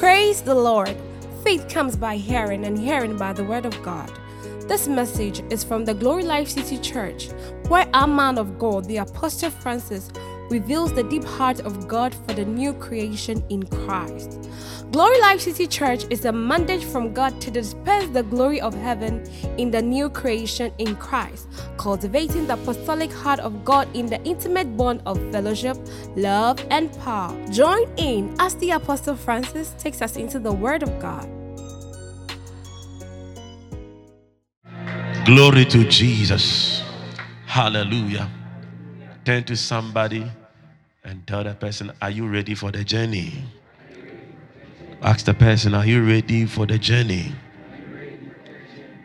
Praise the Lord. Faith comes by hearing, and hearing by the word of God. This message is from the Glory Life City Church, where our man of God, the Apostle Francis, reveals the deep heart of God for the new creation in Christ. Glory Life City Church is a mandate from God to disperse the glory of heaven in the new creation in Christ, cultivating the apostolic heart of God in the intimate bond of fellowship, love, and power. Join in as the Apostle Francis takes us into the Word of God. Glory to Jesus. Hallelujah. Turn to somebody and tell the person, Are you ready for the journey? Ask the person, Are you ready for the journey?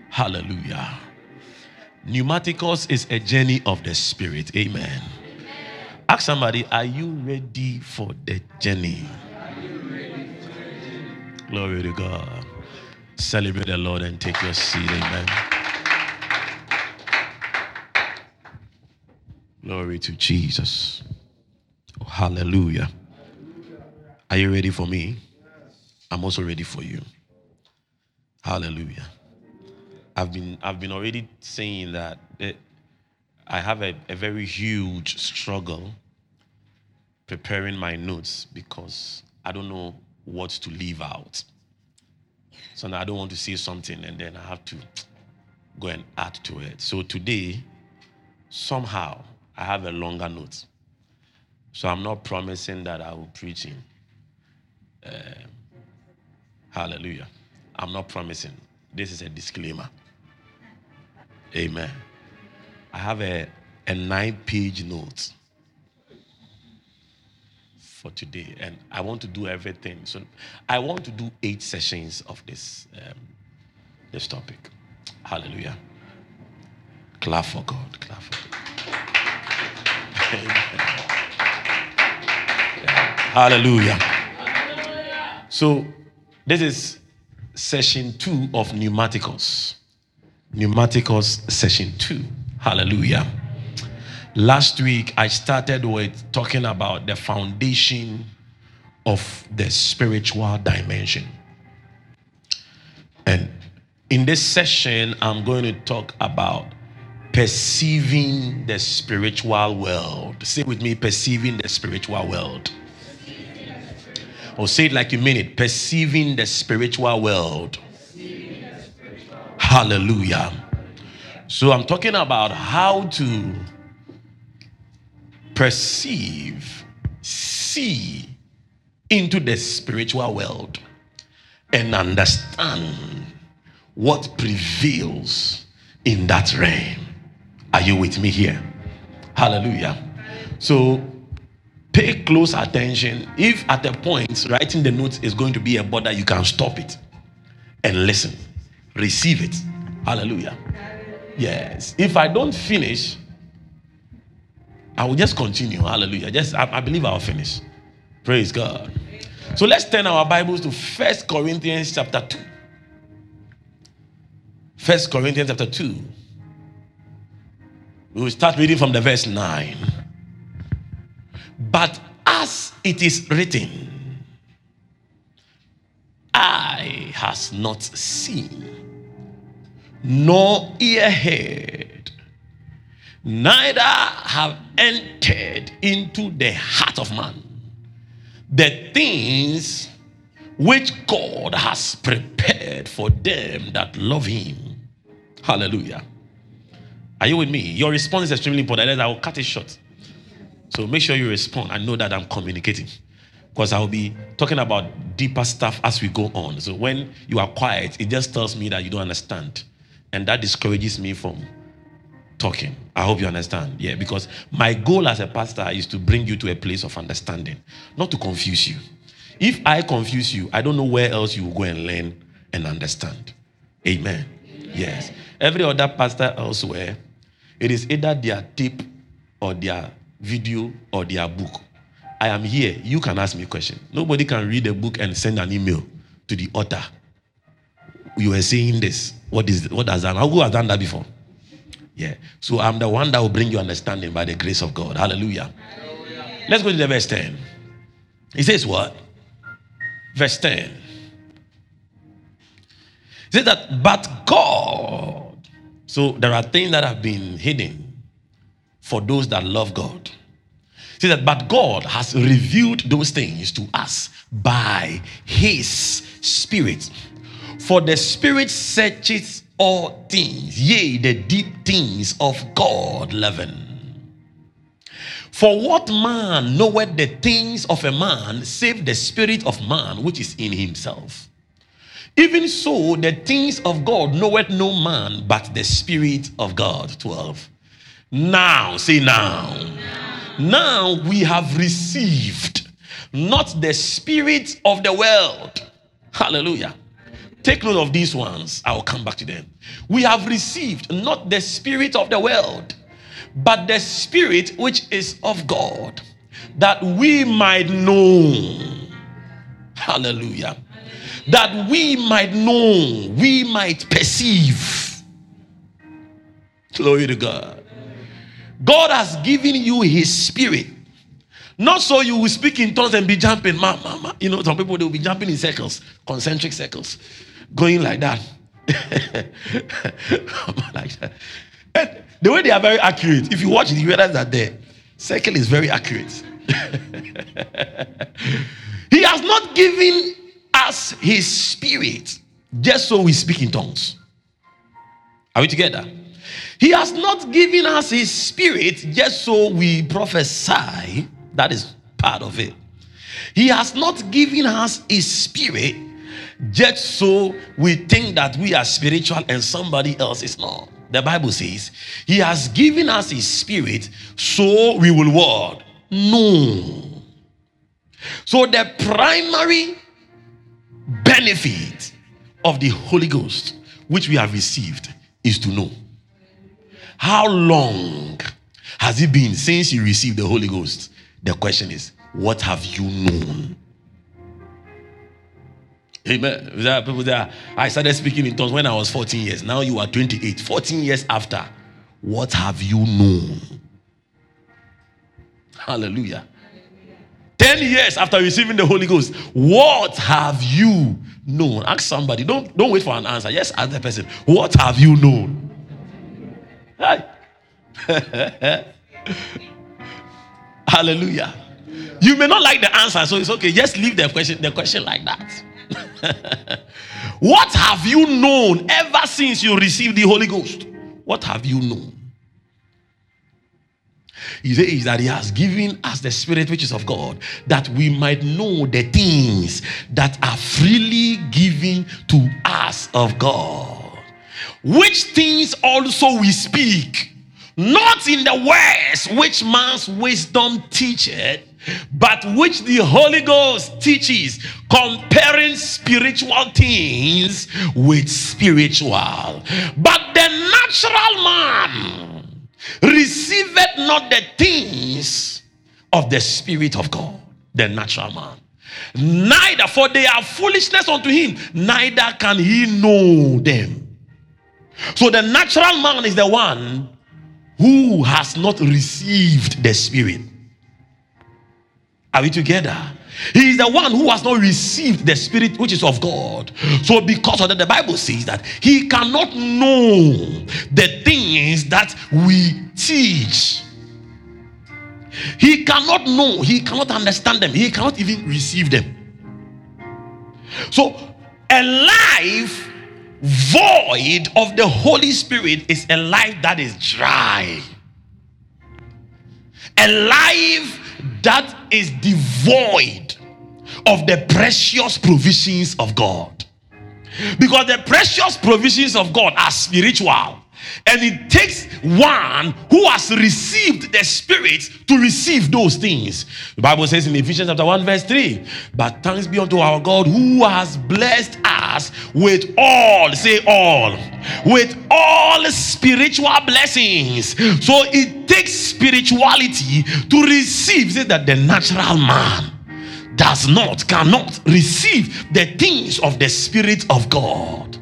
Hallelujah. Pneumaticos is a journey of the spirit. Amen. Ask somebody, Are you ready for the journey? Glory to God. Celebrate the Lord and take your seat. Amen. Glory to Jesus. Hallelujah. Are you ready for me? I'm also ready for you. Hallelujah. I've been I've been already saying that it, I have a, a very huge struggle preparing my notes because I don't know what to leave out. So now I don't want to say something and then I have to go and add to it. So today, somehow, I have a longer note. So I'm not promising that I will preach in. Uh, hallelujah. I'm not promising. This is a disclaimer. Amen. I have a, a nine page note for today, and I want to do everything. So I want to do eight sessions of this, um, this topic. Hallelujah. Clap for God. Clap for God. Hallelujah. So, this is session two of Pneumaticos. Pneumaticos session two. Hallelujah. Last week, I started with talking about the foundation of the spiritual dimension. And in this session, I'm going to talk about perceiving the spiritual world. Say with me, perceiving the spiritual world. Or say it like you mean it perceiving the spiritual world. Hallelujah. So I'm talking about how to perceive, see into the spiritual world and understand what prevails in that realm. Are you with me here? Hallelujah. So pay close attention. If at a point writing the notes is going to be a bother, you can stop it and listen. Receive it. Hallelujah. Yes. If I don't finish, I will just continue. Hallelujah. Just I, I believe I'll finish. Praise God. So let's turn our Bibles to First Corinthians chapter 2. First Corinthians chapter 2. We will start reading from the verse 9. But as it is written, eye has not seen, nor ear heard, neither have entered into the heart of man the things which God has prepared for them that love him. Hallelujah. Are you with me? Your response is extremely important. I will cut it short. So make sure you respond and know that I'm communicating. Because I'll be talking about deeper stuff as we go on. So when you are quiet, it just tells me that you don't understand. And that discourages me from talking. I hope you understand. Yeah, because my goal as a pastor is to bring you to a place of understanding, not to confuse you. If I confuse you, I don't know where else you will go and learn and understand. Amen. Amen. Yes. Every other pastor elsewhere, it is either their tape or their video or their book. I am here. You can ask me a question. Nobody can read a book and send an email to the author. You were saying this. What is what does that? Who has done that before? Yeah. So I'm the one that will bring you understanding by the grace of God. Hallelujah. Hallelujah. Let's go to the verse 10. He says what? verse 10. Say that, but God. So there are things that have been hidden for those that love God. See that, but God has revealed those things to us by His Spirit. For the Spirit searches all things, yea, the deep things of God, Leaven. For what man knoweth the things of a man, save the spirit of man which is in himself? Even so, the things of God knoweth no man but the spirit of God. 12. Now, say now. Now we have received not the spirit of the world. Hallelujah. Take note of these ones. I will come back to them. We have received not the spirit of the world, but the spirit which is of God, that we might know. Hallelujah. That we might know, we might perceive. Glory to God. God has given you his spirit. Not so you will speak in tongues and be jumping. Ma, ma, ma. You know, some people they will be jumping in circles, concentric circles, going like that. like that. And the way they are very accurate, if you watch it, you realize that the circle is very accurate. he has not given us his spirit just so we speak in tongues. Are we together? He has not given us his spirit just so we prophesy. That is part of it. He has not given us his spirit just so we think that we are spiritual and somebody else is not. The Bible says he has given us his spirit so we will what? Know. So the primary benefit of the Holy Ghost which we have received is to know. How long has it been since you received the Holy Ghost? The question is, what have you known? Amen. There are people there. I started speaking in tongues when I was 14 years. Now you are 28. 14 years after, what have you known? Hallelujah. 10 years after receiving the Holy Ghost, what have you known? Ask somebody. Don't, don't wait for an answer. Just ask the person, what have you known? Hallelujah. You may not like the answer, so it's okay. Just leave the question, the question like that. what have you known ever since you received the Holy Ghost? What have you known? He says that He has given us the Spirit which is of God, that we might know the things that are freely given to us of God. Which things also we speak, not in the words which man's wisdom teacheth, but which the Holy Ghost teaches, comparing spiritual things with spiritual. But the natural man receiveth not the things of the Spirit of God, the natural man. Neither, for they are foolishness unto him, neither can he know them. So the natural man is the one who has not received the Spirit. Are we together? He is the one who has not received the Spirit which is of God. So, because of that, the Bible says that he cannot know the things that we teach. He cannot know, he cannot understand them, he cannot even receive them. So, a life void of the Holy Spirit is a life that is dry. A life that is devoid of the precious provisions of God. Because the precious provisions of God are spiritual. And it takes one who has received the Spirit to receive those things. The Bible says in Ephesians chapter 1, verse 3 But thanks be unto our God who has blessed us with all, say all, with all spiritual blessings. So it takes spirituality to receive. Say that the natural man does not, cannot receive the things of the Spirit of God.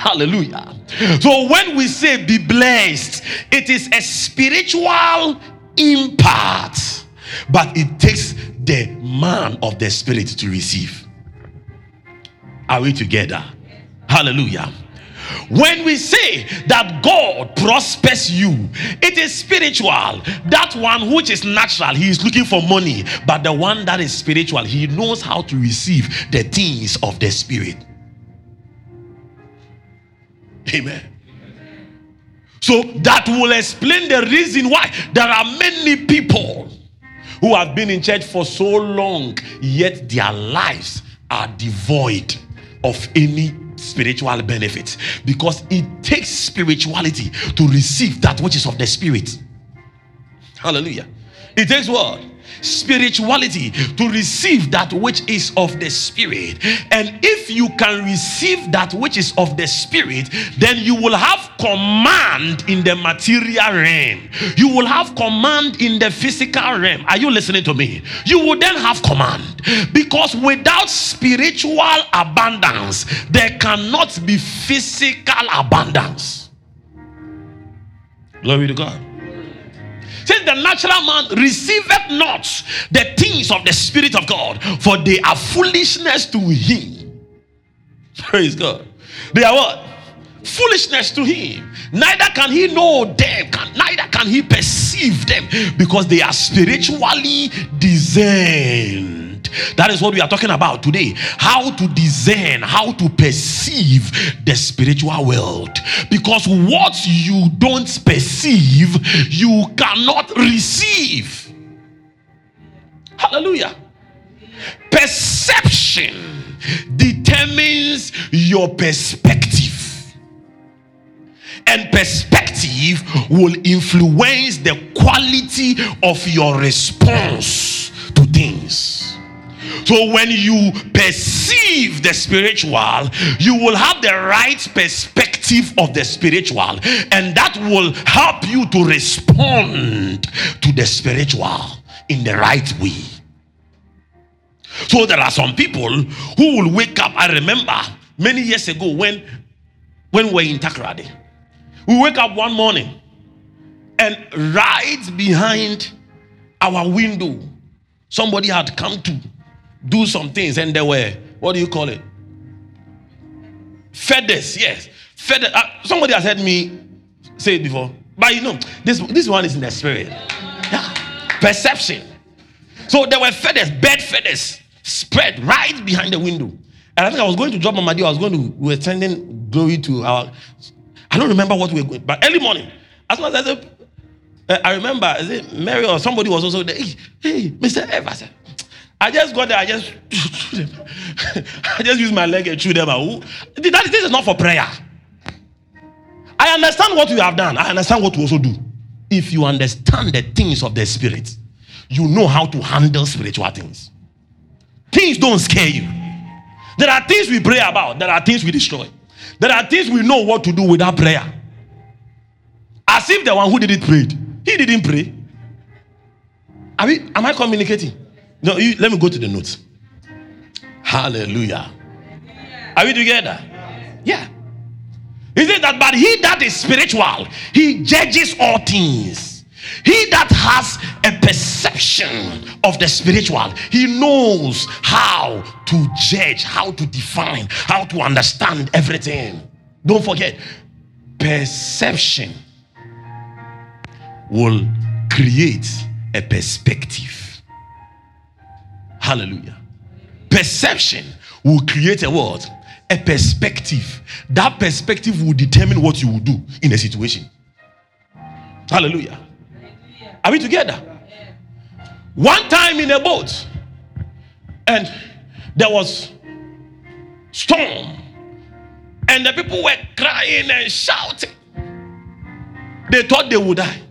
Hallelujah. So when we say be blessed, it is a spiritual impact, but it takes the man of the spirit to receive. Are we together? Hallelujah. When we say that God prospers you, it is spiritual. That one which is natural, he is looking for money. But the one that is spiritual, he knows how to receive the things of the spirit. Amen. So that will explain the reason why there are many people who have been in church for so long, yet their lives are devoid of any spiritual benefits because it takes spirituality to receive that which is of the spirit. Hallelujah. It takes what? Spirituality to receive that which is of the spirit. And if you can receive that which is of the spirit, then you will have command in the material realm. You will have command in the physical realm. Are you listening to me? You will then have command because without spiritual abundance, there cannot be physical abundance. Glory to God. Since the natural man receiveth not the things of the Spirit of God, for they are foolishness to him. Praise God. They are what? Foolishness to him. Neither can he know them, can, neither can he perceive them because they are spiritually discerned. That is what we are talking about today. How to discern, how to perceive the spiritual world. Because what you don't perceive, you cannot receive. Hallelujah. Perception determines your perspective. And perspective will influence the quality of your response to things. So when you perceive the spiritual, you will have the right perspective of the spiritual, and that will help you to respond to the spiritual in the right way. So there are some people who will wake up. I remember many years ago when when we were in Takoradi, we wake up one morning and right behind our window, somebody had come to do some things and there were what do you call it? Feathers yes. Feathers. uh, somebody has heard me say it before but you know this this one is in the spirit. Yeah. perception. So there were feathers bed feathers spread right behind the window. And i think i was going to drop on my deal i was going to we were sending glory to our i don't remember what we were going but early morning as soon as i said uh, i remember is it mary or somebody was also there? Hey, hey mr evans I just got there. I just, I just use my leg and chew them out. That, this is not for prayer. I understand what you have done. I understand what to also do. If you understand the things of the spirit, you know how to handle spiritual things. Things don't scare you. There are things we pray about. There are things we destroy. There are things we know what to do without prayer. As if the one who did it prayed. He didn't pray. Are we, am I communicating? No, you, let me go to the notes. Hallelujah. Are we together? Yeah. Is it that? But he that is spiritual, he judges all things. He that has a perception of the spiritual, he knows how to judge, how to define, how to understand everything. Don't forget, perception will create a perspective. Hallelujah. Perception will create a word, a perspective. That perspective will determine what you will do in a situation. Hallelujah. Are we together? One time in a boat, and there was storm, and the people were crying and shouting. They thought they would die.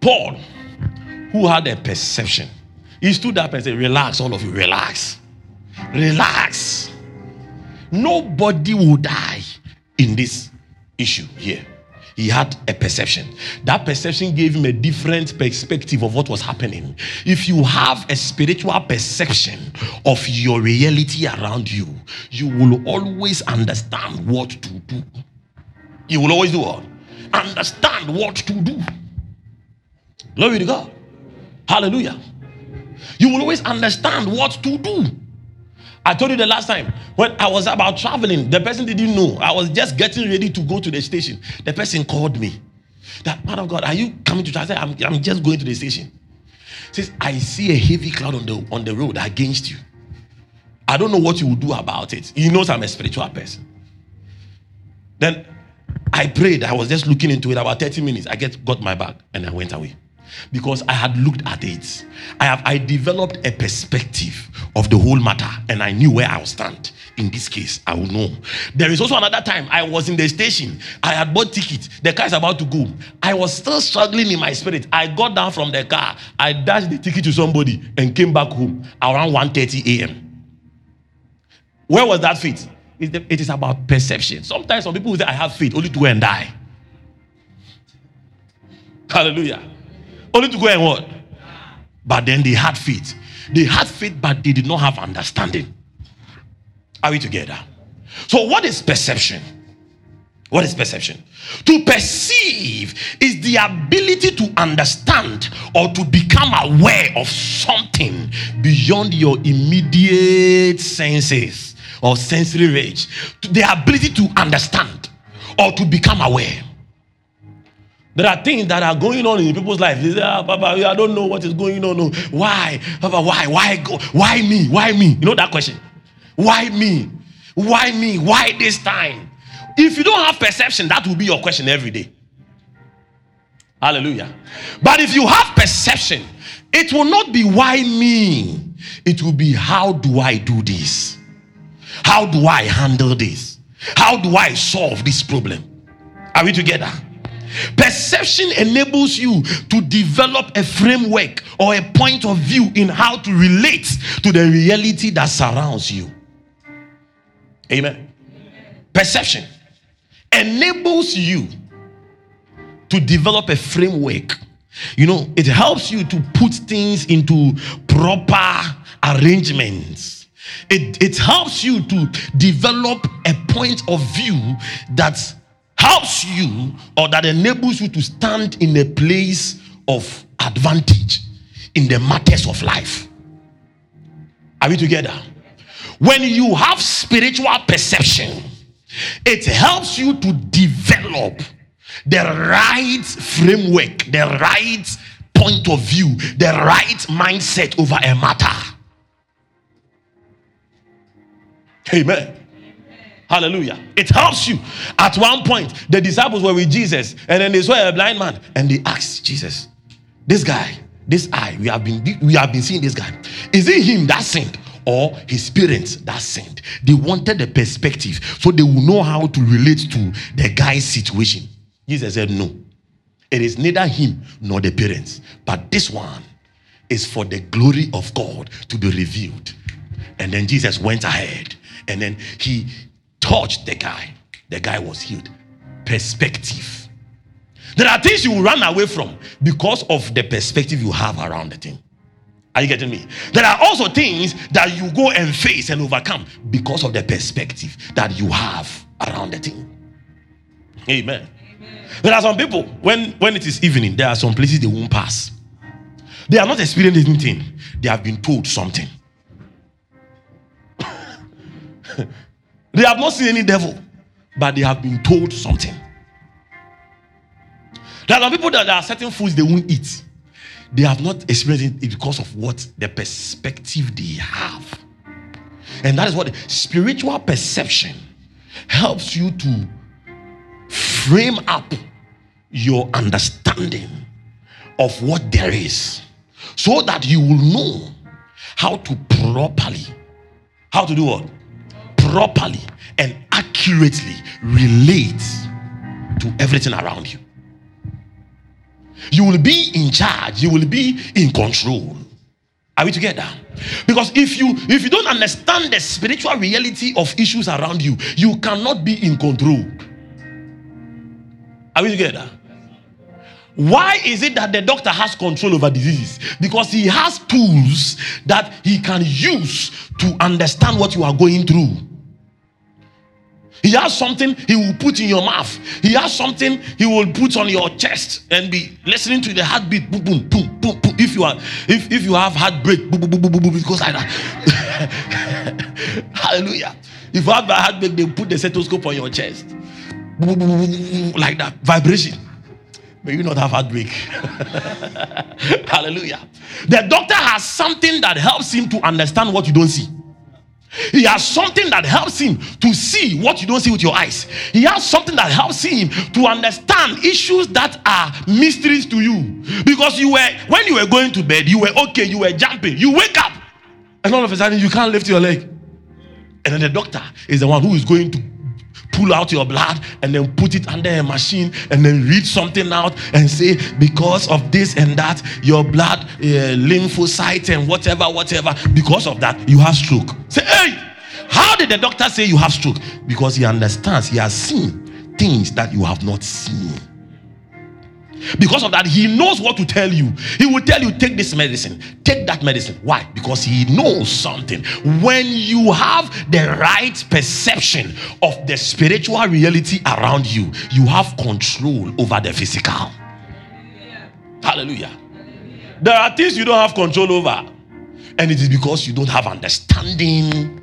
Paul, who had a perception, he stood up and said, Relax, all of you, relax. Relax. Nobody will die in this issue here. He had a perception. That perception gave him a different perspective of what was happening. If you have a spiritual perception of your reality around you, you will always understand what to do. You will always do what? Understand what to do. Glory to God. Hallelujah you will always understand what to do. I told you the last time when I was about traveling, the person didn't know. I was just getting ready to go to the station. The person called me. That man of God, are you coming to? I said, I'm, I'm just going to the station. Says, I see a heavy cloud on the on the road against you. I don't know what you will do about it. He knows I'm a spiritual person. Then I prayed. I was just looking into it about 30 minutes. I get got my bag and I went away because I had looked at it. I have I developed a perspective of the whole matter and I knew where I would stand. In this case, I will know. There is also another time I was in the station. I had bought ticket. The car is about to go. I was still struggling in my spirit. I got down from the car. I dashed the ticket to somebody and came back home around 1:30 a.m. Where was that faith? It is about perception. Sometimes some people say, I have faith only to and die. Hallelujah. Only to go and what? But then they had faith. They had faith, but they did not have understanding. Are we together? So, what is perception? What is perception? To perceive is the ability to understand or to become aware of something beyond your immediate senses or sensory range. The ability to understand or to become aware. There are things that are going on in people's life. They say, ah, Papa, I don't know what is going on. No. Why? Papa, why? Why go? Why me? Why me? You know that question? Why me? Why me? Why this time? If you don't have perception, that will be your question every day. Hallelujah. But if you have perception, it will not be why me. It will be how do I do this? How do I handle this? How do I solve this problem? Are we together? Perception enables you to develop a framework or a point of view in how to relate to the reality that surrounds you. Amen. Perception enables you to develop a framework. You know, it helps you to put things into proper arrangements. It, it helps you to develop a point of view that helps you or that enables you to stand in a place of advantage in the matters of life. Are we together? When you have spiritual perception, it helps you to develop the right framework, the right point of view, the right mindset over a matter. Amen. Hallelujah. It helps you. At one point, the disciples were with Jesus, and then they saw a blind man, and they asked Jesus, This guy, this eye, we have been we have been seeing this guy. Is it him that sinned? Or his parents that sinned. They wanted the perspective so they will know how to relate to the guy's situation. Jesus said, No, it is neither him nor the parents, but this one is for the glory of God to be revealed. And then Jesus went ahead and then he touched the guy. The guy was healed. Perspective. There are things you will run away from because of the perspective you have around the thing. Are you getting me? There are also things that you go and face and overcome because of the perspective that you have around the thing. Amen. Amen. There are some people, when, when it is evening, there are some places they won't pass. They are not experiencing anything, they have been told something. they have not seen any devil, but they have been told something. There are people that there are certain foods they won't eat. They have not experienced it because of what the perspective they have. And that is what spiritual perception helps you to frame up your understanding of what there is so that you will know how to properly how to do what properly and accurately relate to everything around you. You will be in charge, you will be in control. Are we together? Because if you if you don't understand the spiritual reality of issues around you, you cannot be in control. Are we together? Why is it that the doctor has control over diseases? Because he has tools that he can use to understand what you are going through. He has something he will put in your mouth. He has something he will put on your chest and be listening to the heartbeat. Boom, boom, boom, boom, boom. If you are, if, if you have heartbreak, boom, boom, boom, boom, boom, because I Hallelujah. If you have a heartbreak, they put the stethoscope on your chest. Boom, boom, boom, boom, boom, Like that. Vibration. May you not have heartbreak. Hallelujah. The doctor has something that helps him to understand what you don't see. He has something that helps him to see what you don't see with your eyes. He has something that helps him to understand issues that are mysteries to you. Because you were, when you were going to bed, you were okay, you were jumping. You wake up, and all of a sudden you can't lift your leg. And then the doctor is the one who is going to pull out your blood and then put it under a machine and then read something out and say because of this and that your blood uh, lymphocytes and whatever whatever because of that you have stroke. Say hey how did the doctor say you have stroke? Because he understands he has seen things that you have not seen because of that, he knows what to tell you. He will tell you, take this medicine, take that medicine. Why? Because he knows something. When you have the right perception of the spiritual reality around you, you have control over the physical. Hallelujah. There are things you don't have control over, and it is because you don't have understanding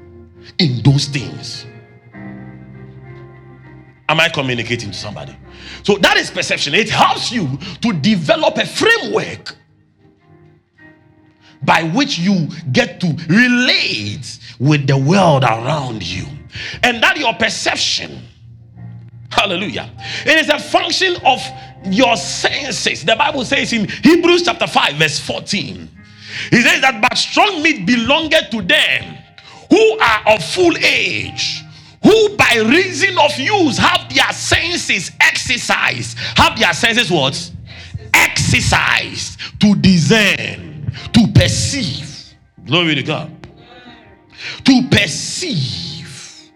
in those things. Am I communicating to somebody? So that is perception. It helps you to develop a framework by which you get to relate with the world around you. And that your perception, hallelujah, it is a function of your senses. The Bible says in Hebrews chapter 5, verse 14, he says that but strong meat belongeth to them who are of full age who by reason of use have their senses exercised. Have their senses what? Exercised to discern, to perceive. Glory to God. To perceive.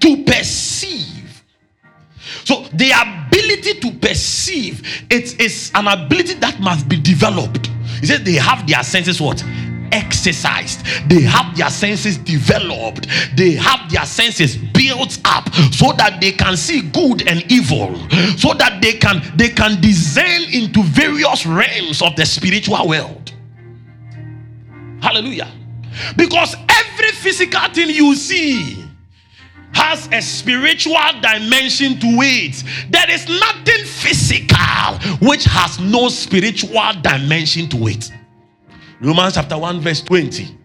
To perceive. So the ability to perceive it is an ability that must be developed. He said they have their senses what? Exercised, they have their senses developed, they have their senses built up so that they can see good and evil, so that they can they can discern into various realms of the spiritual world. Hallelujah. Because every physical thing you see has a spiritual dimension to it. There is nothing physical which has no spiritual dimension to it. Romans chapter 1, verse 20.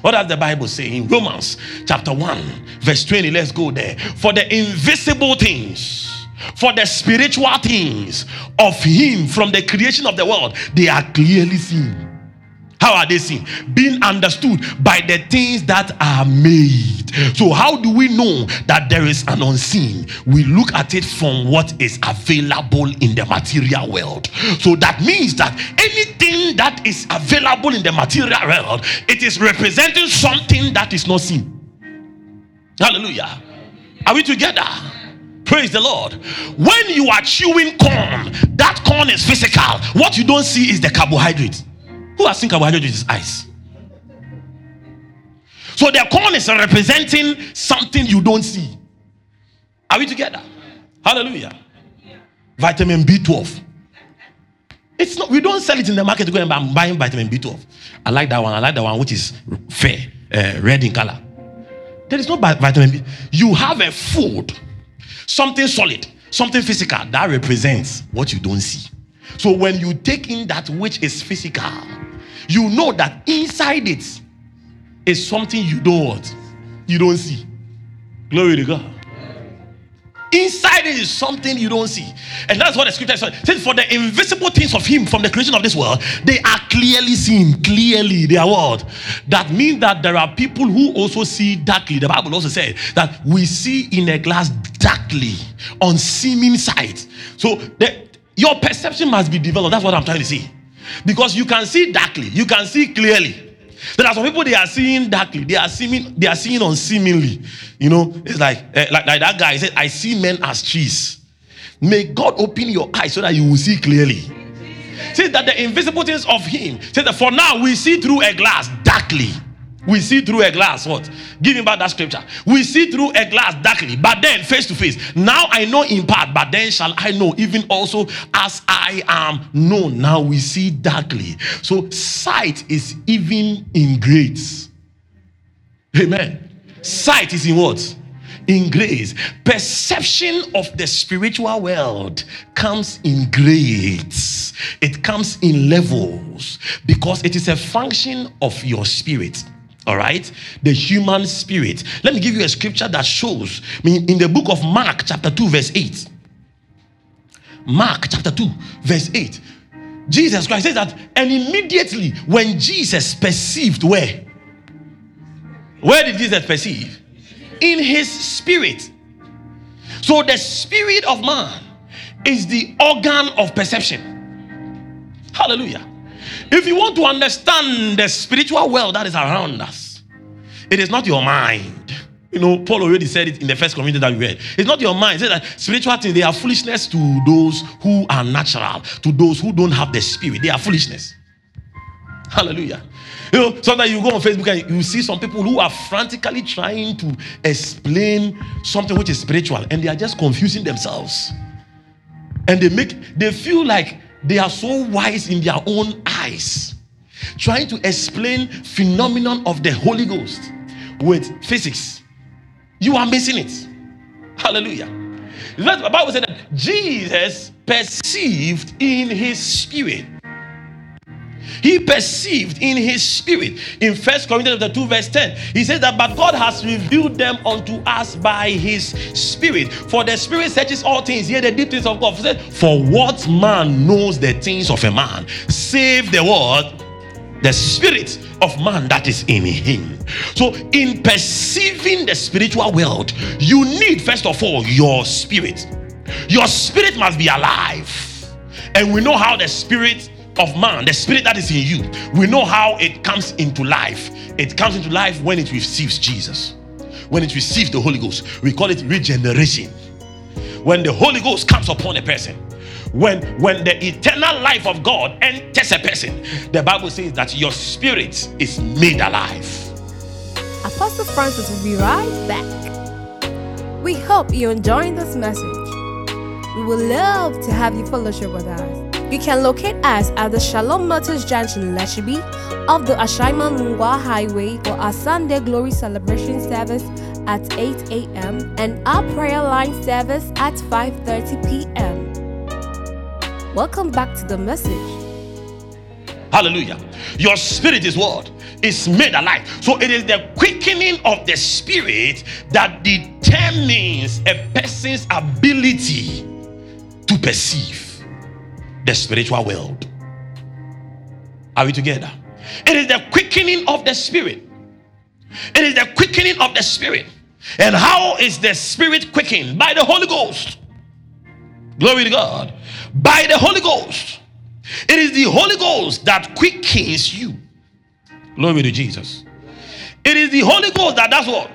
What does the Bible say in Romans chapter 1, verse 20? Let's go there. For the invisible things, for the spiritual things of Him from the creation of the world, they are clearly seen how are they seen? Being understood by the things that are made. So, how do we know that there is an unseen? We look at it from what is available in the material world. So, that means that anything that is available in the material world, it is representing something that is not seen. Hallelujah. Are we together? Praise the Lord. When you are chewing corn, that corn is physical. What you don't see is the carbohydrate. Who has seen carbohydrate with his eyes? So the corn is representing something you don't see. Are we together? Hallelujah. Vitamin B12. It's not, we don't sell it in the market to go and buy buying vitamin B12. I like that one. I like that one which is fair, uh, red in color. There is no vitamin B. You have a food, something solid, something physical that represents what you don't see. So when you take in that which is physical, you know that inside it is something you don't want, you don't see. Glory to God. Inside it is something you don't see. And that's what the scripture says. says. For the invisible things of him from the creation of this world, they are clearly seen. Clearly, they are what? That means that there are people who also see darkly. The Bible also says that we see in a glass darkly on seeming sight. So the, your perception must be developed. That's what I'm trying to say. Because you can see darkly, you can see clearly. There are some people they are seeing darkly, they are seeing they are seeing unseemingly. You know, it's like uh, like, like that guy said, I see men as trees. May God open your eyes so that you will see clearly. Say that the invisible things of him. Say that for now we see through a glass darkly. We see through a glass. What? Give me back that scripture. We see through a glass darkly, but then face to face. Now I know in part, but then shall I know even also as I am known. Now we see darkly. So sight is even in grades. Amen. Sight is in what? In grace. Perception of the spiritual world comes in grades, it comes in levels because it is a function of your spirit. All right, the human spirit. Let me give you a scripture that shows. Mean, in the book of Mark, chapter 2, verse 8. Mark chapter 2, verse 8. Jesus Christ says that, and immediately when Jesus perceived where? Where did Jesus perceive? In his spirit. So the spirit of man is the organ of perception. Hallelujah. If you want to understand the spiritual world that is around us, it is not your mind. You know, Paul already said it in the First Corinthians that we read. It's not your mind. It says that spiritual things, they are foolishness to those who are natural, to those who don't have the spirit. They are foolishness. Hallelujah. You know, sometimes you go on Facebook and you see some people who are frantically trying to explain something which is spiritual and they are just confusing themselves. And they make they feel like they are so wise in their own eyes, trying to explain phenomenon of the Holy Ghost with physics you are missing it. Hallelujah. The Bible said that Jesus perceived in his spirit. He perceived in his spirit. In First Corinthians chapter 2, verse 10, he says that, but God has revealed them unto us by his spirit. For the spirit searches all things, yet the deep things of God. For what man knows the things of a man, save the word the spirit of man that is in him. So, in perceiving the spiritual world, you need first of all your spirit. Your spirit must be alive. And we know how the spirit of man, the spirit that is in you, we know how it comes into life. It comes into life when it receives Jesus, when it receives the Holy Ghost. We call it regeneration. When the Holy Ghost comes upon a person, when when the eternal life of god enters a person. The bible says that your spirit is made alive. Apostle francis will be right back. We hope you're enjoying this message. We would love to have you fellowship with us you can locate us at the Shalom Motors Junction, Lashibi, of the Ashaiman Mungwa Highway for our Sunday Glory Celebration service at 8 a.m. and our prayer line service at 5:30 p.m. Welcome back to the message. Hallelujah. Your spirit is what? Is made alive. So it is the quickening of the spirit that determines a person's ability to perceive the spiritual world. Are we together? It is the quickening of the spirit. It is the quickening of the spirit. And how is the spirit quickened? By the Holy Ghost. Glory to God by the Holy Ghost. It is the Holy Ghost that quickens you. Glory to Jesus. It is the Holy Ghost that does what?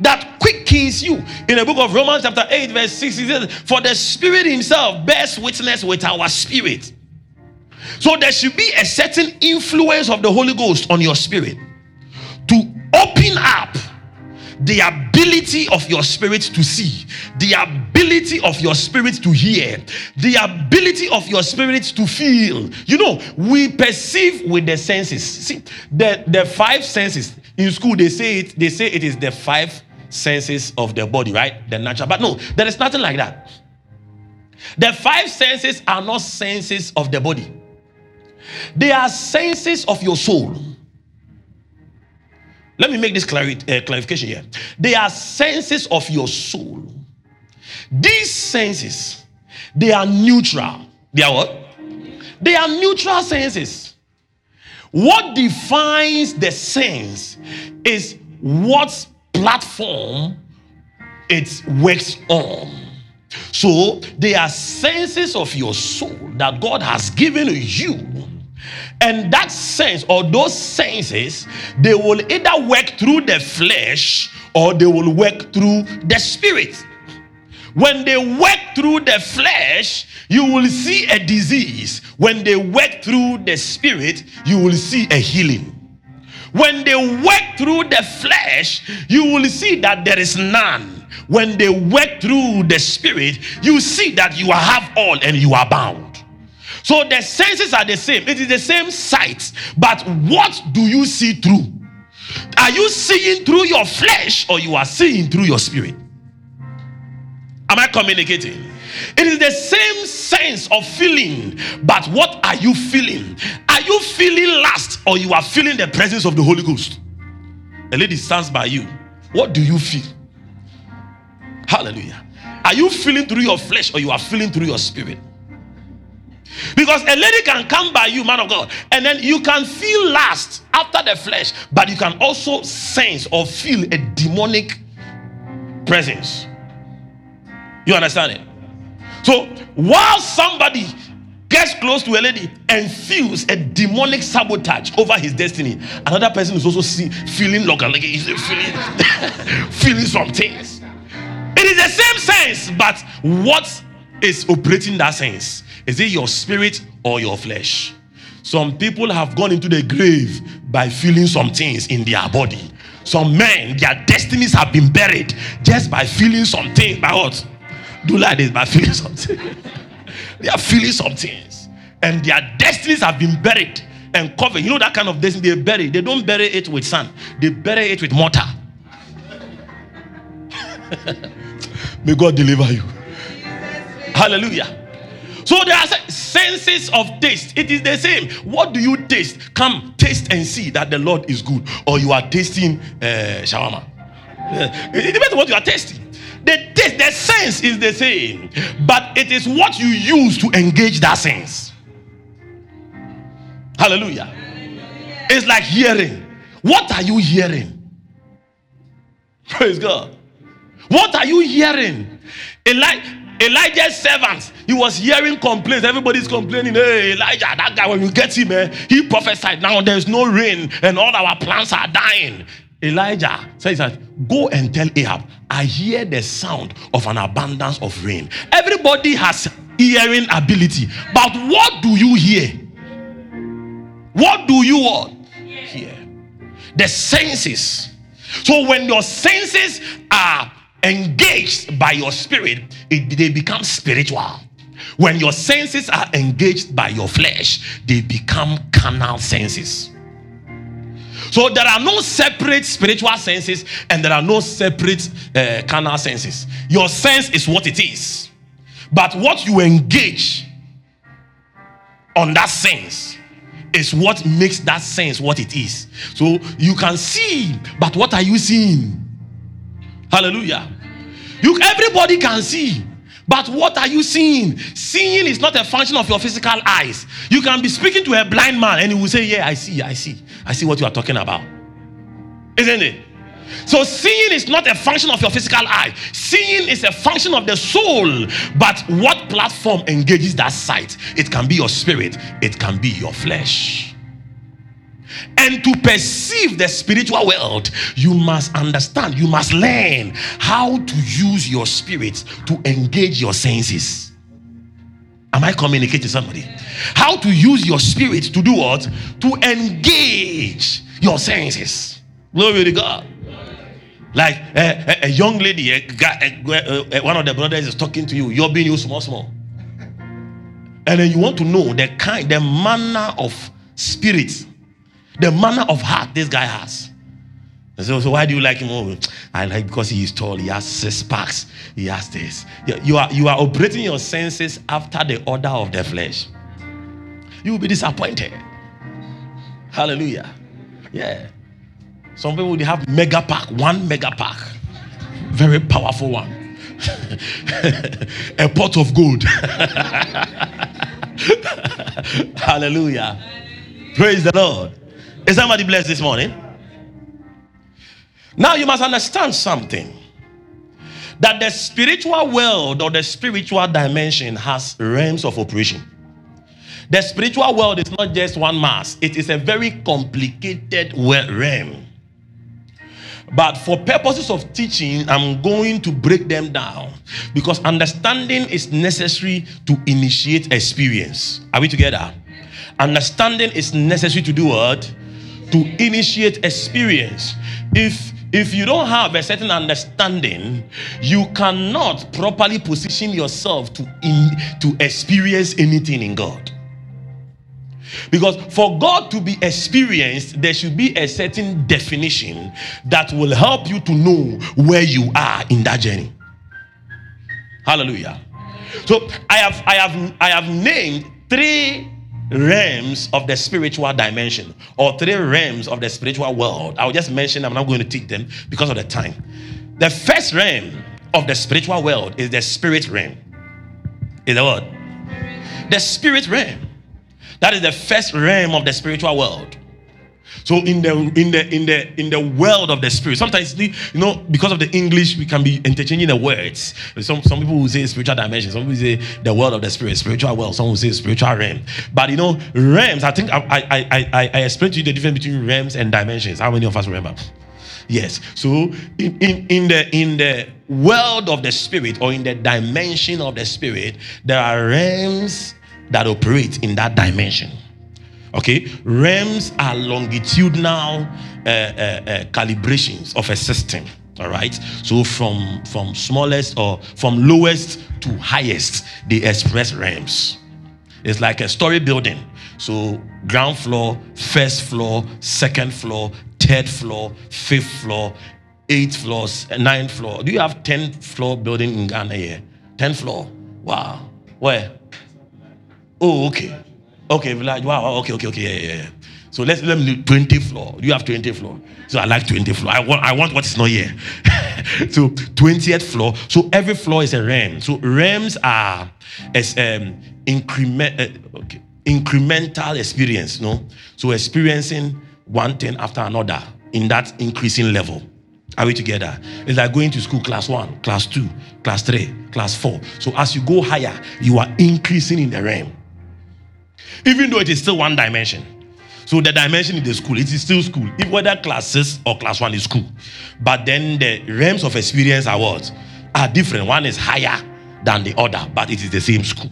That quickens you. In the book of Romans, chapter 8, verse 6, he says, For the Spirit Himself bears witness with our spirit. So there should be a certain influence of the Holy Ghost on your spirit to open up the ability of your spirit to see, the ability of your spirit to hear, the ability of your spirit to feel. You know, we perceive with the senses. See, the, the five senses in school, they say it, they say it is the five senses of the body, right? The natural. But no, there is nothing like that. The five senses are not senses of the body. They are senses of your soul. Let me make this clari- uh, clarification here. They are senses of your soul. These senses, they are neutral. They are what? They are neutral senses. What defines the sense is what platform it works on. So there are senses of your soul that God has given you and that sense or those senses, they will either work through the flesh or they will work through the spirit. When they work through the flesh, you will see a disease. When they work through the spirit, you will see a healing. When they work through the flesh, you will see that there is none. When they work through the spirit, you see that you have all and you are bound. So the senses are the same. It is the same sight. But what do you see through? are you seeing through your flesh or you are seeing through your spirit? Am I communicating? It is the same sense of feeling, but what are you feeling? Are you feeling lust or you are feeling the presence of the Holy Ghost? A lady stands by you. What do you feel? Hallelujah. Are you feeling through your flesh or you are feeling through your spirit? Because a lady can come by you, man of God, and then you can feel lust after the flesh, but you can also sense or feel a demonic presence. You understand it? So while somebody gets close to a lady and feels a demonic sabotage over his destiny, another person is also see, feeling like, like he's feeling feeling some things. It is the same sense, but what is operating that sense? Is it your spirit or your flesh? Some people have gone into the grave by feeling some things in their body. Some men, their destinies have been buried just by feeling something. By what? Do like this by feeling something. they are feeling some things. And their destinies have been buried and covered. You know that kind of destiny they bury. They don't bury it with sand, they bury it with mortar. May God deliver you. Hallelujah. So there are senses of taste. It is the same. What do you taste? Come taste and see that the Lord is good. Or you are tasting uh, shawarma. It depends on what you are tasting. The taste, the sense is the same, but it is what you use to engage that sense. Hallelujah. It's like hearing. What are you hearing? Praise God. What are you hearing? Elijah, Elijah's servants, he was hearing complaints. Everybody's complaining. Hey, Elijah, that guy, when you get him, eh, he prophesied. Now there's no rain and all our plants are dying. Elijah says that go and tell Ahab, I hear the sound of an abundance of rain. Everybody has hearing ability, but what do you hear? What do you what? hear? The senses. So when your senses are engaged by your spirit, it, they become spiritual. When your senses are engaged by your flesh, they become carnal senses. So there are no separate spiritual senses and there are no separate uh, carnal senses. Your sense is what it is, but what you engage on that sense is what makes that sense what it is. So you can see, but what are you seeing? Hallelujah. You everybody can see. But what are you seeing? Seeing is not a function of your physical eyes. You can be speaking to a blind man and he will say, Yeah, I see, I see, I see what you are talking about. Isn't it? So, seeing is not a function of your physical eye, seeing is a function of the soul. But what platform engages that sight? It can be your spirit, it can be your flesh. And to perceive the spiritual world, you must understand, you must learn how to use your spirit to engage your senses. Am I communicating to somebody? How to use your spirit to do what? To engage your senses. Glory to God. Like a, a, a young lady, eh, a a, one of the brothers is talking to you. You're being you small, small. And then you want to know the kind, the manner of spirit the manner of heart this guy has. So, so why do you like him? Oh, I like because he is tall. He has six packs. He has this. You are you are operating your senses after the order of the flesh. You will be disappointed. Hallelujah. Yeah. Some people they have mega pack, one mega pack, very powerful one. A pot of gold. Hallelujah. Praise the Lord. Is somebody blessed this morning? Now you must understand something that the spiritual world or the spiritual dimension has realms of operation. The spiritual world is not just one mass, it is a very complicated realm. But for purposes of teaching, I'm going to break them down because understanding is necessary to initiate experience. Are we together? Understanding is necessary to do what? to initiate experience. If if you don't have a certain understanding, you cannot properly position yourself to in, to experience anything in God. Because for God to be experienced, there should be a certain definition that will help you to know where you are in that journey. Hallelujah. So I have I have I have named three realms of the spiritual dimension or three realms of the spiritual world. I'll just mention I'm not going to teach them because of the time. The first realm of the spiritual world is the spirit realm. Is the word? The spirit realm. That is the first realm of the spiritual world. So in the in the in the in the world of the spirit, sometimes you know because of the English we can be interchanging the words. Some some people will say spiritual dimension, some people say the world of the spirit, spiritual world. Some will say spiritual realm. But you know realms. I think I I I I, explained to you the difference between realms and dimensions. How many of us remember? Yes. So in, in, in the in the world of the spirit or in the dimension of the spirit, there are realms that operate in that dimension. Okay, realms are longitudinal uh, uh, uh, calibrations of a system. All right, so from from smallest or from lowest to highest, they express realms. It's like a story building. So ground floor, first floor, second floor, third floor, fifth floor, eighth floors, ninth floor. Do you have 10th floor building in Ghana here? 10th floor. Wow. Where? Oh, okay. Okay, village. Wow. Okay, okay, okay. Yeah, yeah, yeah. So let's let me do 20 floor. You have 20 floor. So I like 20 floor. I want I want what is not here. so 20th floor. So every floor is a realm. So realms are as um increment uh, okay, incremental experience, no? So experiencing one thing after another in that increasing level. Are we together? It's like going to school, class one, class two, class three, class four. So as you go higher, you are increasing in the realm even though it is still one dimension. So the dimension in the school, it is still school. If whether classes or class one is school. But then the realms of experience are what? Are different. One is higher than the other, but it is the same school.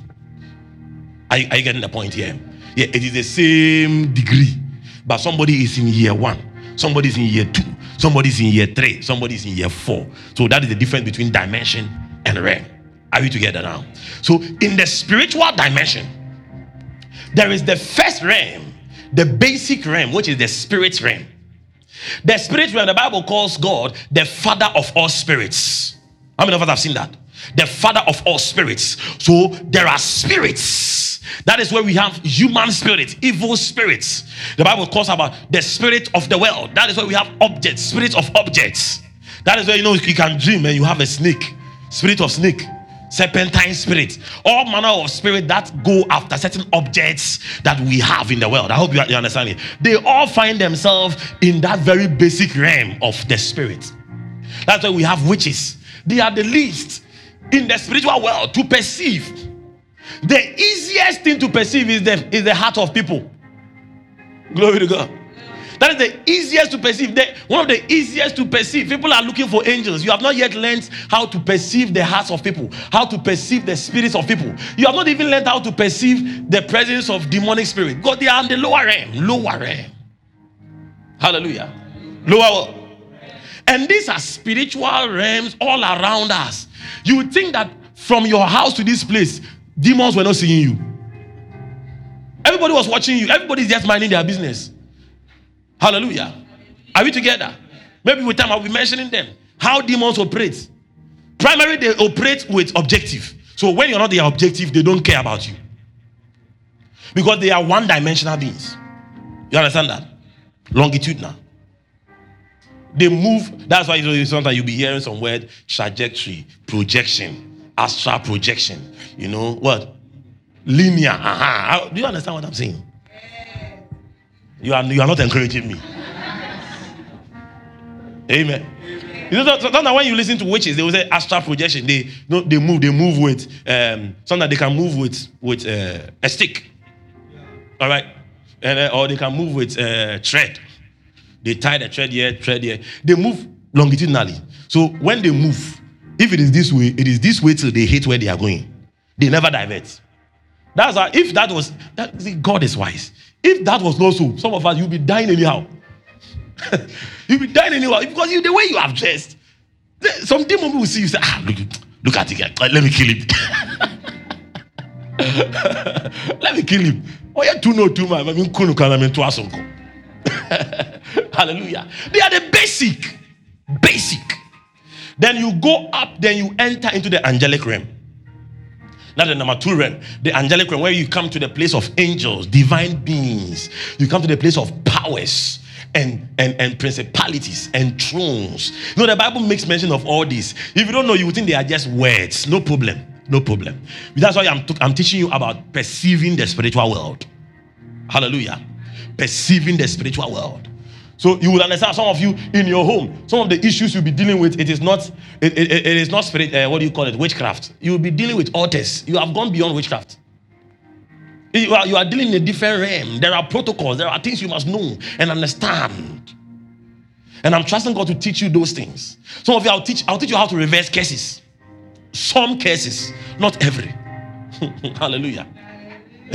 Are you, are you getting the point here? Yeah, it is the same degree. But somebody is in year one, somebody is in year two, somebody is in year three, somebody is in year four. So that is the difference between dimension and realm. Are we together now? So in the spiritual dimension, there is the first realm, the basic realm, which is the spirit realm. The spirit realm, the Bible calls God the father of all spirits. How many of us have seen that? The father of all spirits. So there are spirits. That is where we have human spirits, evil spirits. The Bible calls about the spirit of the world. That is where we have objects, spirit of objects. That is where you know you can dream and you have a snake, spirit of snake serpentine spirit, all manner of spirit that go after certain objects that we have in the world. I hope you, you understand it. They all find themselves in that very basic realm of the spirit. That's why we have witches. They are the least in the spiritual world to perceive. The easiest thing to perceive is the, is the heart of people. Glory to God. That is the easiest to perceive. The, one of the easiest to perceive. People are looking for angels. You have not yet learned how to perceive the hearts of people, how to perceive the spirits of people. You have not even learned how to perceive the presence of demonic spirit. God, they are in the lower realm. Lower realm. Hallelujah. Lower. And these are spiritual realms all around us. You would think that from your house to this place, demons were not seeing you. Everybody was watching you. Everybody's just minding their business. Hallelujah. Are we together? Maybe with time I'll be mentioning them. How demons operate. Primarily, they operate with objective. So when you're not their objective, they don't care about you. Because they are one dimensional beings. You understand that? Longitudinal. They move. That's why sometimes you'll be hearing some word trajectory, projection, astral projection. You know what? Linear. Uh-huh. Do you understand what I'm saying? You are, you are not encouraging me. Amen. You know, sometimes when you listen to witches, they will say astral projection. They no, they move. They move with um, sometimes they can move with with uh, a stick. All right, and uh, or they can move with uh, thread. They tie the thread here, thread here. They move longitudinally. So when they move, if it is this way, it is this way till they hit where they are going. They never divert. That's why if that was that, see, God is wise. If that was not so, some of us, you'll be dying anyhow. you'll be dying anyhow because you, the way you have dressed. Some demon will see you say, ah, look, look at it. Let me kill him. Let me kill him. Oh, yeah, two no two man. I mean, kunu kana mean Hallelujah. They are the basic. Basic. Then you go up, then you enter into the angelic realm. Now the number two realm, the angelic realm, where you come to the place of angels, divine beings. You come to the place of powers and, and, and principalities and thrones. You know, the Bible makes mention of all this. If you don't know, you would think they are just words. No problem. No problem. That's why I'm, t- I'm teaching you about perceiving the spiritual world. Hallelujah. Perceiving the spiritual world. So you will understand some of you in your home, some of the issues you'll be dealing with, it is not, it, it, it is not spirit, uh, what do you call it, witchcraft. You will be dealing with altars. You have gone beyond witchcraft. You are, you are dealing in a different realm. There are protocols, there are things you must know and understand. And I'm trusting God to teach you those things. Some of you, I'll teach, I'll teach you how to reverse cases. Some cases, not every. Hallelujah.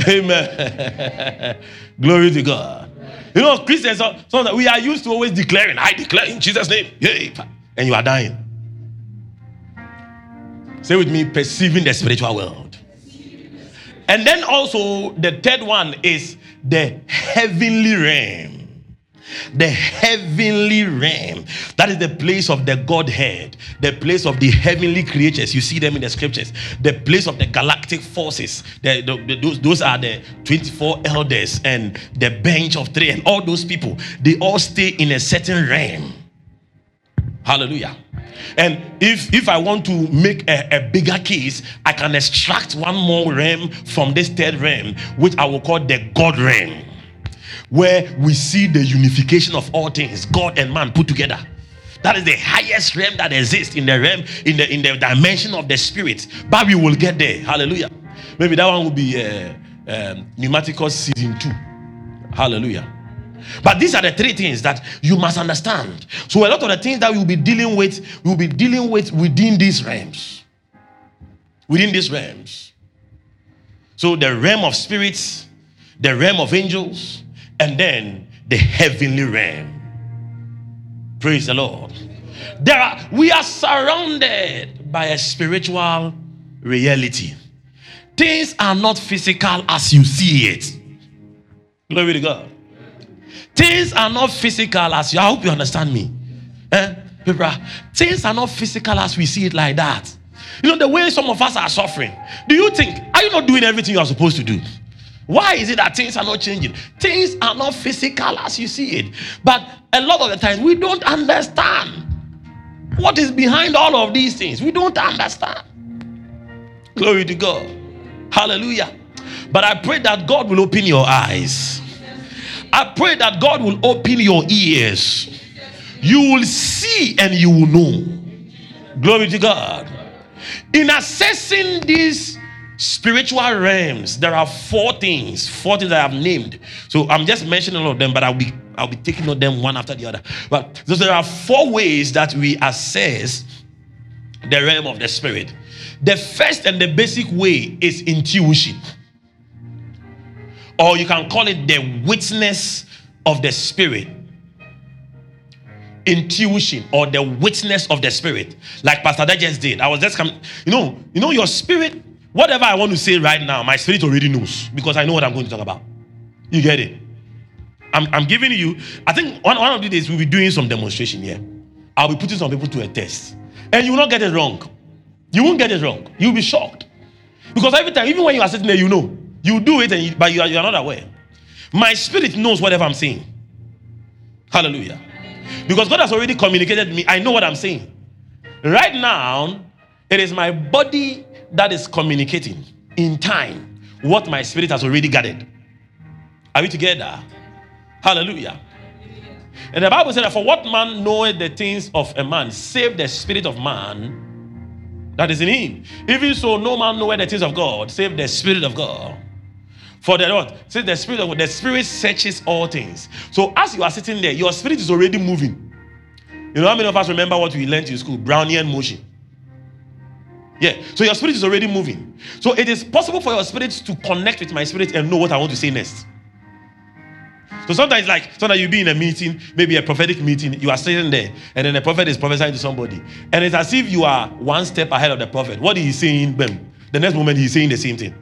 Amen. Glory to God. You know, Christians, some we are used to always declaring, I declare in Jesus' name. And you are dying. Say with me, perceiving the spiritual world. And then also, the third one is the heavenly realm. The heavenly realm. That is the place of the Godhead, the place of the heavenly creatures. You see them in the scriptures. The place of the galactic forces. The, the, the, those, those are the 24 elders and the bench of three, and all those people. They all stay in a certain realm. Hallelujah. And if if I want to make a, a, bigger case, I can extract one more realm from this third realm, which I will call the God realm where we see the unification of all things, God and man put together. That is the highest realm that exists in the realm, in the in the dimension of the spirit. But we will get there. Hallelujah. Maybe that one will be uh, um, Pneumaticus season two. Hallelujah. But these are the three things that you must understand. So a lot of the things that we will be dealing with, we will be dealing with within these realms. Within these realms. So the realm of spirits, the realm of angels, and then the heavenly realm. Praise the Lord. There are, we are surrounded by a spiritual reality. Things are not physical as you see it. Glory to God. Things are not physical as you. I hope you understand me. Eh? People, things are not physical as we see it like that. You know, the way some of us are suffering. Do you think, are you not doing everything you are supposed to do? Why is it that things are not changing? Things are not physical as you see it. But a lot of the times we don't understand what is behind all of these things. We don't understand. Glory to God. Hallelujah. But I pray that God will open your eyes. I pray that God will open your ears. You will see and you will know. Glory to God. In assessing these spiritual realms there are four things four things that i have named. So i'm just mentioning all of them but i'll be i'll be taking on them one after the other. But so there are four ways that we assess the realm of the spirit. The first and the basic way is intuition. Or you can call it the witness of the spirit. Intuition or the witness of the spirit. Like pastor that just did. I was just coming you know you know your spirit Whatever I want to say right now, my spirit already knows because I know what I'm going to talk about. You get it? I'm, I'm giving you, I think one, one of these days we'll be doing some demonstration here. I'll be putting some people to a test. And you will not get it wrong. You won't get it wrong. You'll be shocked. Because every time, even when you are sitting there, you know. You do it, and you, but you are, you are not aware. My spirit knows whatever I'm saying. Hallelujah. Because God has already communicated me. I know what I'm saying. Right now, it is my body that is communicating in time what my spirit has already gathered. Are we together? Hallelujah. And the Bible said that for what man knoweth the things of a man, save the spirit of man that is in him. Even so, no man knoweth the things of God, save the spirit of God. For the Lord, say the spirit of the spirit searches all things. So as you are sitting there, your spirit is already moving. You know how many of us remember what we learned in school? Brownian motion. Yeah. So your spirit is already moving. So it is possible for your spirit to connect with my spirit and know what I want to say next. So sometimes, like, sometimes you be in a meeting, maybe a prophetic meeting, you are sitting there, and then the prophet is prophesying to somebody. And it's as if you are one step ahead of the prophet. What he's saying, boom. The next moment he's saying the same thing.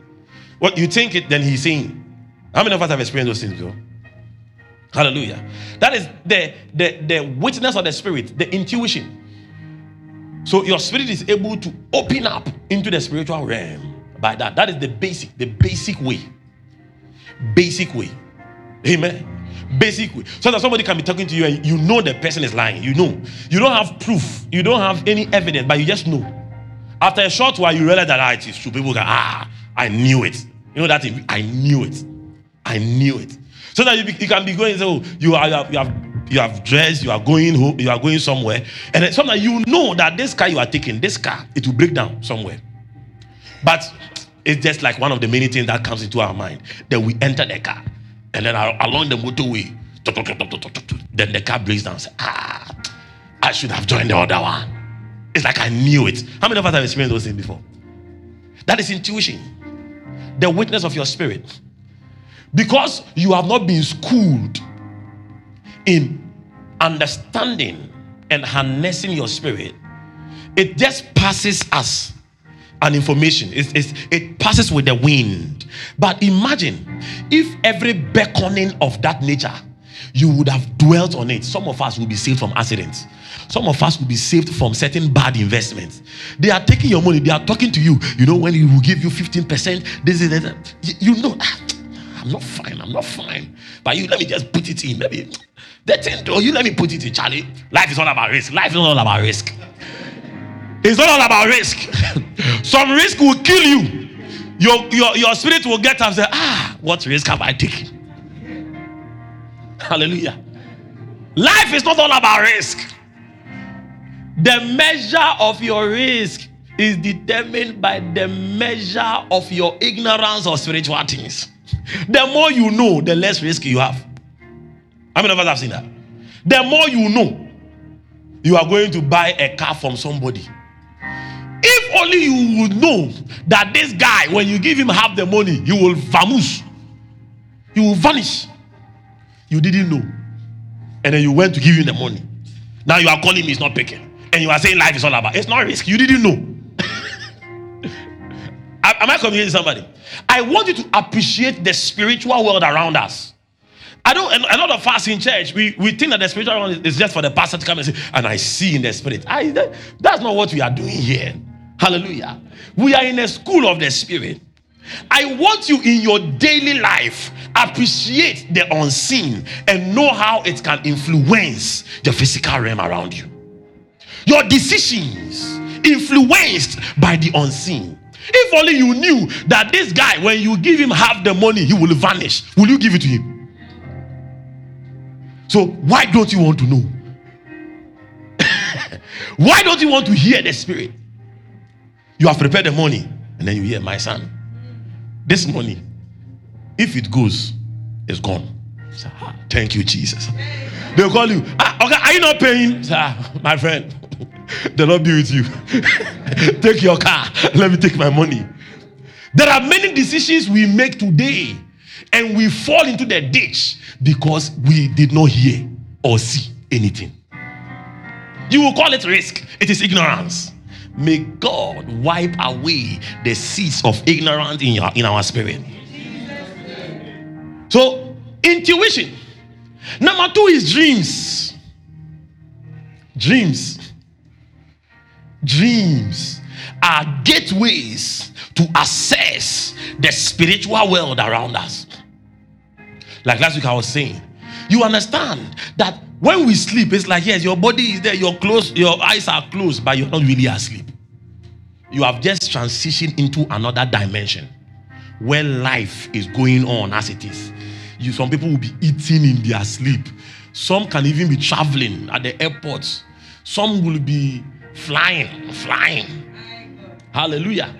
What you think it, then he's saying. How many of us have experienced those things before? Hallelujah. That is the, the, the witness of the spirit, the intuition. So your spirit is able to open up into the spiritual realm by that. That is the basic, the basic way. Basic way. Amen. Basic way. So that somebody can be talking to you and you know the person is lying. You know. You don't have proof. You don't have any evidence, but you just know. After a short while, you realize that ah, it is true. People go, ah, I knew it. You know that thing? I knew it. I knew it. So that you, be, you can be going, so you, are, you, have, you, have, you have dressed, you are going home, you are going somewhere. And then sometimes you know that this car you are taking, this car, it will break down somewhere. But it's just like one of the many things that comes into our mind. Then we enter the car. And then along the motorway, then the car breaks down. Ah, I should have joined the other one. It's like I knew it. How many of us have experienced those things before? That is intuition, the witness of your spirit. Because you have not been schooled in understanding and harnessing your spirit, it just passes us an information. It's, it's, it passes with the wind. But imagine if every beckoning of that nature you would have dwelt on it. Some of us will be saved from accidents. Some of us will be saved from certain bad investments. They are taking your money, they are talking to you. You know, when you will give you 15%, this is that. You know, ah, I'm not fine, I'm not fine. But you let me just put it in. Maybe the thing, though, you let me put it in, Charlie. Life is all about risk. Life is all about risk. It's not all about risk. Some risk will kill you. Your, your, your spirit will get up and say, Ah, what risk have I taken? Hallelujah. Life is not all about risk. The measure of your risk is determined by the measure of your ignorance of spiritual things. The more you know, the less risk you have. How many of us have seen that? The more you know, you are going to buy a car from somebody. If only you would know that this guy, when you give him half the money, he will vanish. He will vanish. You didn't know. And then you went to give him the money. Now you are calling me, it's not picking. And you are saying life is all about. It's not risk. You didn't know. Am I communicating somebody? I want you to appreciate the spiritual world around us. I don't, a lot of us in church, we, we think that the spiritual world is just for the pastor to come and say, and I see in the spirit. I, that, that's not what we are doing here. Hallelujah. We are in a school of the spirit. I want you in your daily life appreciate the unseen and know how it can influence the physical realm around you. Your decisions influenced by the unseen. If only you knew that this guy, when you give him half the money, he will vanish. Will you give it to him? So, why don't you want to know? why don't you want to hear the spirit? You have prepared the money, and then you hear, My son, this money, if it goes, it's gone. Thank you, Jesus. They'll call you, ah, okay, are you not paying? Sir, my friend, the Lord be with you. take your car. Let me take my money. There are many decisions we make today, and we fall into the ditch because we did not hear or see anything. You will call it risk, it is ignorance. May God wipe away the seeds of ignorance in, your, in our spirit. So, intuition. Number two is dreams. Dreams dreams are gateways to access the spiritual world around us. Like last week, I was saying, you understand that when we sleep, it's like, yes, your body is there, your close, your eyes are closed, but you're not really asleep. You have just transitioned into another dimension where life is going on as it is. You, some people will be eating in their sleep. Some can even be traveling at the airports. Some will be flying, flying. Hallelujah.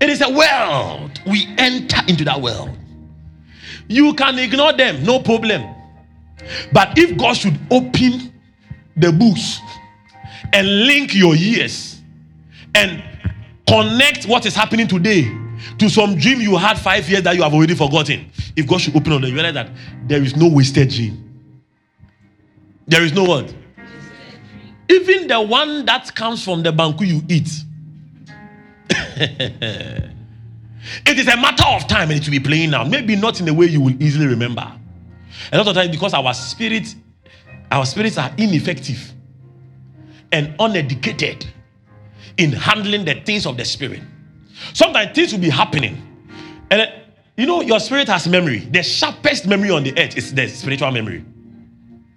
It is a world. We enter into that world. You can ignore them, no problem. But if God should open the books and link your ears and connect what is happening today to some dream you had five years that you have already forgotten, if God should open on them, you realize that there is no wasted dream. There is no what? Even the one that comes from the banku you eat. It is a matter of time and it will be playing now. Maybe not in a way you will easily remember. A lot of times because our spirit, our spirits are ineffective and uneducated in handling the things of the spirit. Sometimes things will be happening. And you know, your spirit has memory. The sharpest memory on the earth is the spiritual memory.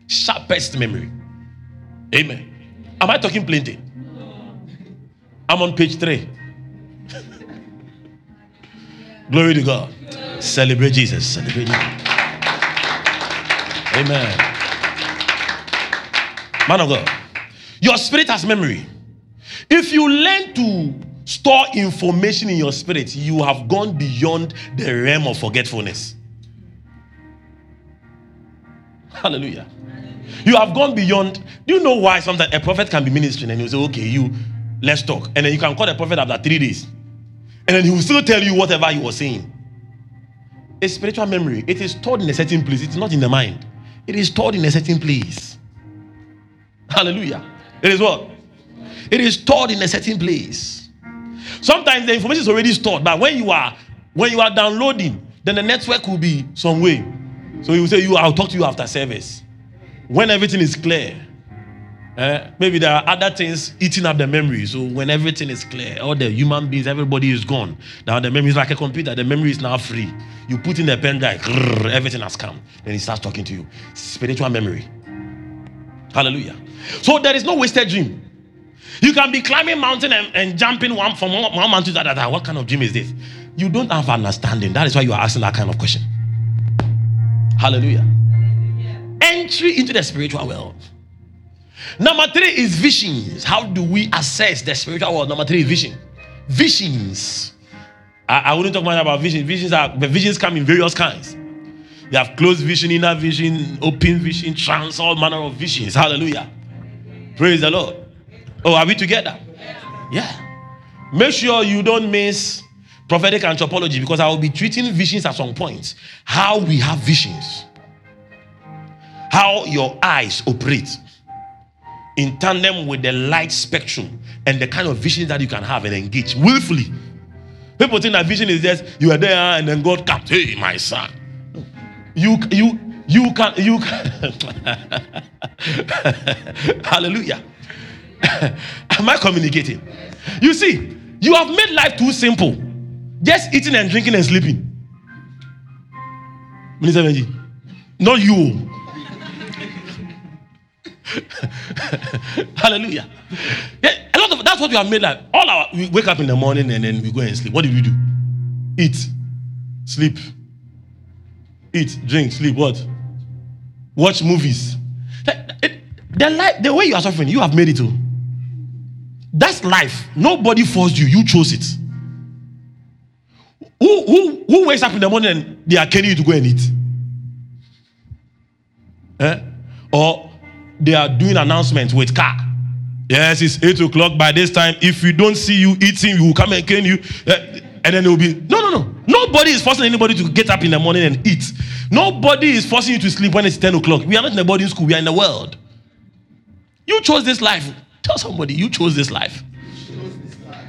Sharpest memory. Amen. Am I talking plenty? I'm on page three. Glory to God. Celebrate Jesus. Celebrate Jesus. Amen. Man of God, your spirit has memory. If you learn to store information in your spirit, you have gone beyond the realm of forgetfulness. Hallelujah. You have gone beyond. Do you know why sometimes a prophet can be ministering and you say, okay, you let's talk. And then you can call the prophet after three days. And then he will still tell you whatever he was saying. A spiritual memory, it is stored in a certain place. It's not in the mind. It is stored in a certain place. Hallelujah. It is what? It is stored in a certain place. Sometimes the information is already stored, but when you are when you are downloading, then the network will be some way. So he will say, "You, I'll talk to you after service." When everything is clear, uh, maybe there are other things eating up the memory. So when everything is clear, all the human beings, everybody is gone. Now the memory is like a computer. The memory is now free. You put in the pen drive, everything has come. Then he starts talking to you. Spiritual memory. Hallelujah. So there is no wasted dream. You can be climbing mountain and, and jumping one from one, one mountain to another. What kind of dream is this? You don't have understanding. That is why you are asking that kind of question. Hallelujah. Entry into the spiritual world. Number three is visions. How do we assess the spiritual world? Number three is vision. Visions. I, I wouldn't talk much about visions. Visions are the visions come in various kinds. You have closed vision, inner vision, open vision, trance, all manner of visions. Hallelujah. Praise the Lord. Oh, are we together? Yeah. Make sure you don't miss prophetic anthropology because I will be treating visions at some point. How we have visions. How your eyes operate in tandem with the light spectrum and the kind of vision that you can have and engage willfully. People think that vision is just you are there and then God comes, hey, my son. You you you can you can hallelujah. Am I communicating? You see, you have made life too simple. Just eating and drinking and sleeping. Minister Benji, not you. Hallelujah. Yeah, a lot of that's what we have made like all our we wake up in the morning and then we go and sleep. What did we do? Eat, sleep, eat, drink, sleep. What? Watch movies. The, life, the way you are suffering, you have made it. Too. That's life. Nobody forced you. You chose it. Who, who, who wakes up in the morning and they are carrying you to go and eat? Eh? Or they are doing announcements with car. Yes, it's eight o'clock. By this time, if we don't see you eating, we will come and cane you. Uh, and then it will be no, no, no. Nobody is forcing anybody to get up in the morning and eat. Nobody is forcing you to sleep when it's 10 o'clock. We are not in a boarding school, we are in the world. You chose this life. Tell somebody you chose this life. You chose this life.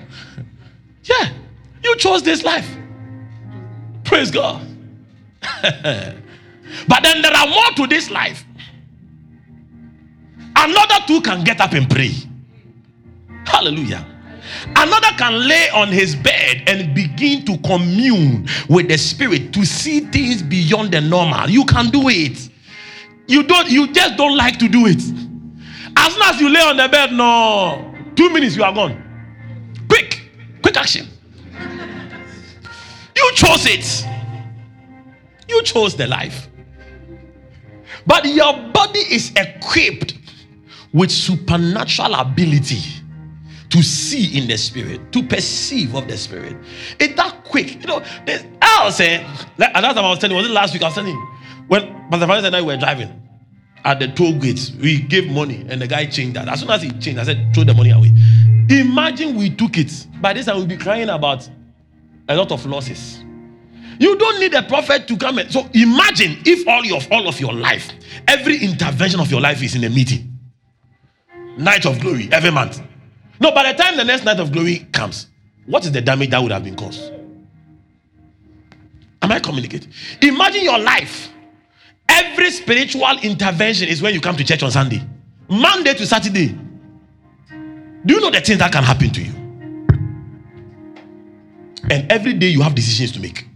yeah, you chose this life. Praise God. but then there are more to this life. Another two can get up and pray. Hallelujah. Another can lay on his bed and begin to commune with the spirit to see things beyond the normal. You can do it. You don't you just don't like to do it. As soon as you lay on the bed, no, two minutes you are gone. Quick, quick action. You chose it. You chose the life. But your body is equipped with supernatural ability to see in the spirit, to perceive of the spirit. It's that quick. You know, this, I was saying, like, another time I was telling was it last week? I was telling when Pastor Francis and I were driving at the toll gates, we gave money and the guy changed that. As soon as he changed, I said, throw the money away. Imagine we took it. By this time, we'll be crying about a lot of losses. You don't need a prophet to come. And, so imagine if all of all of your life, every intervention of your life is in a meeting night of glory every month. No, by the time the next night of glory comes, what is the damage that would have been caused? Am I communicating? Imagine your life. Every spiritual intervention is when you come to church on Sunday, Monday to Saturday. Do you know the things that can happen to you? And every day you have decisions to make.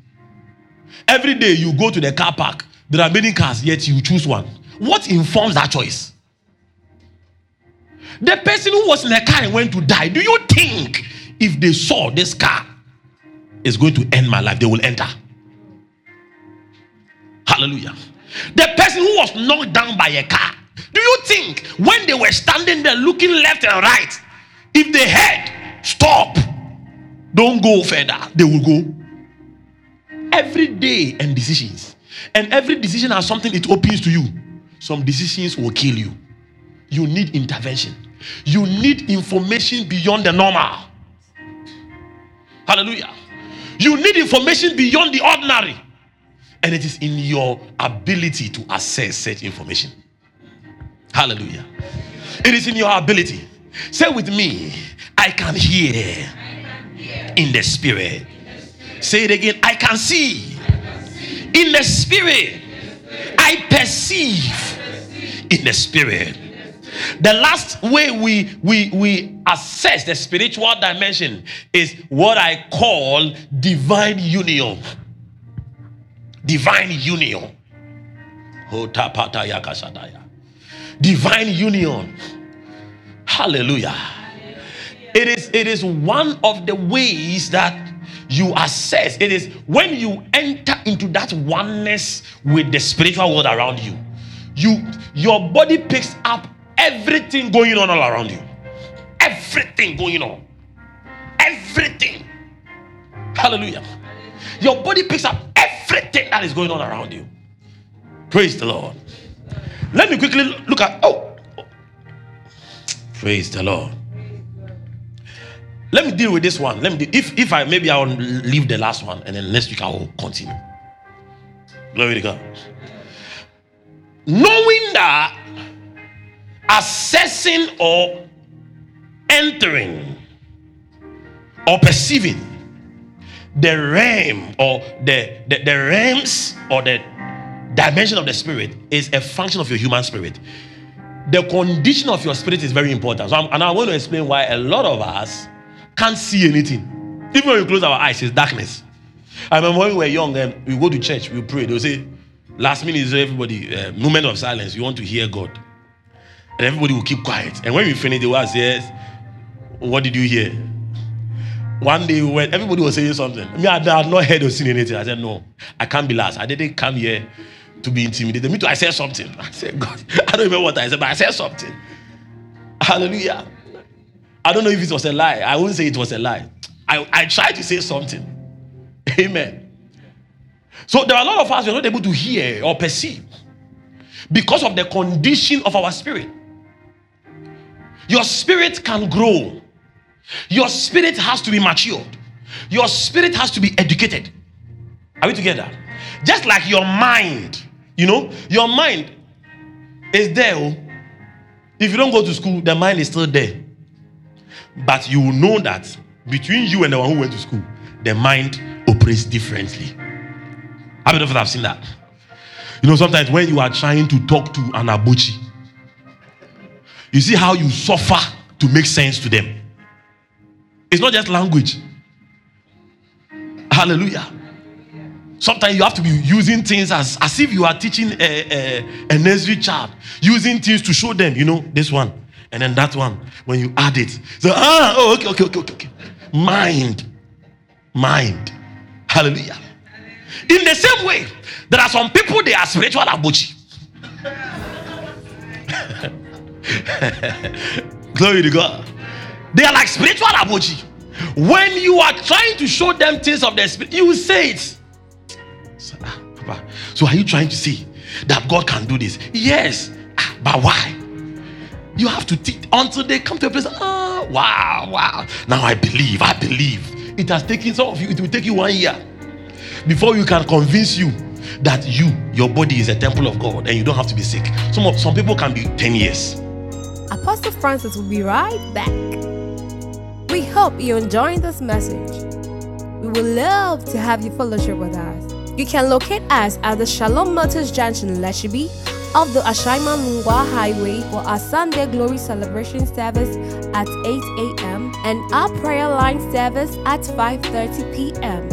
Every day you go to the car park, there are many cars, yet you choose one. What informs that choice? The person who was in the car and went to die, do you think if they saw this car is going to end my life, they will enter? Hallelujah. The person who was knocked down by a car, do you think when they were standing there looking left and right, if they heard, stop, don't go further, they will go? Every day and decisions. And every decision has something it opens to you. Some decisions will kill you. You need intervention. You need information beyond the normal. Hallelujah. You need information beyond the ordinary. And it is in your ability to access such information. Hallelujah. It is in your ability. Say with me, I can hear in the spirit. Say it again, I can see in the spirit. I perceive in the spirit. The last way we, we, we assess the spiritual dimension is what I call divine union. Divine union. Divine union. Hallelujah. It is, it is one of the ways that you assess. It is when you enter into that oneness with the spiritual world around you. You your body picks up everything going on all around you. Everything going on. Everything. Hallelujah. Your body picks up everything that is going on around you. Praise the Lord. Let me quickly look at oh, praise the Lord. Let me deal with this one. Let me if if I maybe I'll leave the last one and then next week I will continue. Glory to God. Knowing that assessing or entering or perceiving the realm or the, the, the realms or the dimension of the spirit is a function of your human spirit. The condition of your spirit is very important. So I'm, and I want to explain why a lot of us can't see anything. Even when we close our eyes, it's darkness. I remember when we were young, and we go to church, we pray. They'll say, last minute is everybody, uh, moment of silence. You want to hear God and everybody will keep quiet. And when we finish, they will ask, Yes, what did you hear? One day when everybody was saying something, me, I had not heard or seen anything. I said, No, I can't be last. I didn't come here to be intimidated. Me too, I said something. I said, God, I don't remember what I said, but I said something. Hallelujah. I don't know if it was a lie. I wouldn't say it was a lie. I, I tried to say something. Amen. So there are a lot of us who are not able to hear or perceive because of the condition of our spirit. Your spirit can grow. Your spirit has to be matured. Your spirit has to be educated. Are we together? Just like your mind, you know, your mind is there. Oh. If you don't go to school, the mind is still there. But you will know that between you and the one who went to school, the mind operates differently. How many of us have seen that? You know, sometimes when you are trying to talk to an abuchi, you see how you suffer to make sense to them. It's not just language. Hallelujah. Sometimes you have to be using things as, as if you are teaching a, a, a nursery child, using things to show them, you know, this one and then that one. When you add it, so ah, oh, okay, okay, okay, okay. Mind, mind. Hallelujah. In the same way, there are some people they are spiritual abuchi. Glory to God. They are like spiritual aboji. When you are trying to show them things of the spirit, you say it. So, ah, Papa, so are you trying to say that God can do this? Yes. Ah, but why? You have to teach until they come to a place. Oh, wow, wow. Now I believe, I believe. It has taken some of you, it will take you one year before you can convince you that you, your body is a temple of God and you don't have to be sick. Some of some people can be 10 years. Apostle Francis will be right back. We hope you're enjoying this message. We would love to have you fellowship with us. You can locate us at the Shalom Motors Junction, Lashibi, off the Ashaiman Lungwa Highway for our Sunday Glory Celebration service at 8 a.m. and our prayer line service at 5:30 p.m.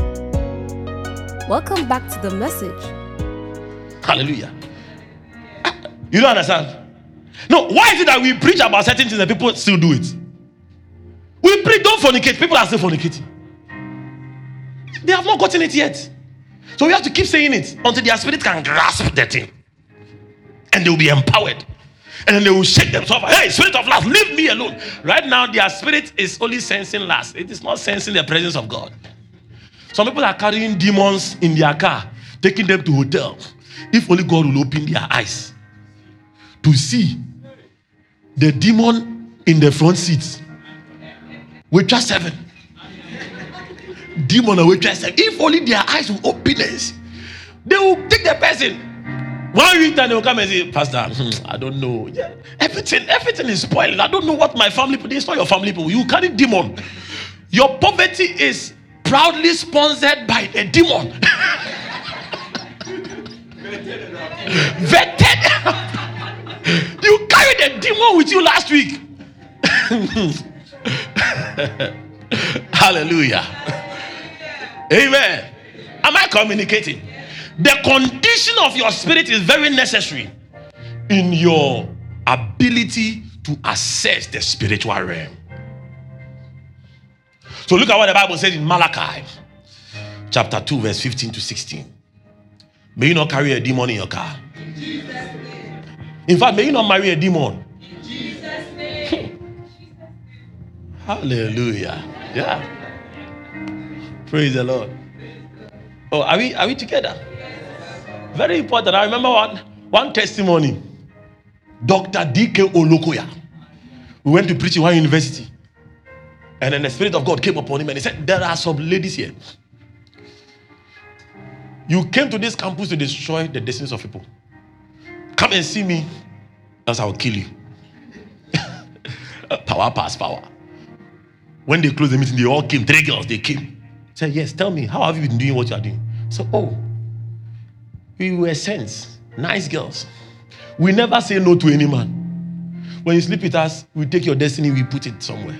Welcome back to the message. Hallelujah. You don't understand? No, why is it that we preach about certain things and people still do it? We preach, don't fornicate. People are still fornicating. They have not gotten it yet. So we have to keep saying it until their spirit can grasp the thing. And they will be empowered. And then they will shake themselves. Hey, spirit of lust, leave me alone. Right now, their spirit is only sensing lust. It is not sensing the presence of God. Some people are carrying demons in their car, taking them to hotel. If only God will open their eyes to see the demon in the front seats. Waitress seven demon or waitress, if only their eyes will open they will take the person. One week time they will come and say, Pastor, hmm, I don't know. Yeah, everything, everything is spoiled. I don't know what my family people. It's not your family people. You carry demon. Your poverty is proudly sponsored by a demon. Vetted. you carried a demon with you last week. Hallelujah. Amen. Am I communicating? The condition of your spirit is very necessary in your ability to assess the spiritual realm. So look at what the Bible says in Malachi chapter 2, verse 15 to 16. May you not carry a demon in your car. In fact, may you not marry a demon. In Jesus' name. Hallelujah. Yeah. Praise the Lord. Oh, are we are we together? Very important. I remember one one testimony. Dr. D.K. Olukoya. We went to preach in one university. And then the Spirit of God came upon him and he said, There are some ladies here. You came to this campus to destroy the destinies of people. Come and see me, else I will kill you. power pass power. When they closed the meeting, they all came. Three girls, they came. Said, Yes, tell me, how have you been doing what you are doing? So, oh, we were saints, nice girls. We never say no to any man. When you sleep with us, we take your destiny, we put it somewhere.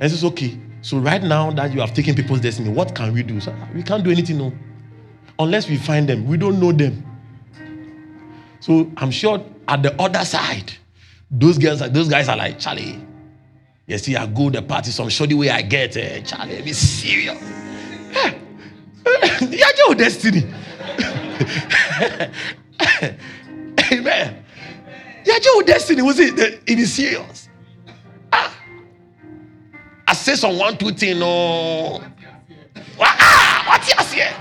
And it's okay. So, right now that you have taken people's destiny, what can we do? So, we can't do anything, no. Unless we find them. We don't know them. So, I'm sure at the other side, those girls, those guys are like, Charlie, you see, I go the party, some shoddy way I get, uh, Charlie, be serious. Yeah, your destiny. Amen. Yeah, your destiny was it? It is serious. Ah. I say some one, two thing, no. Ah, what's your here?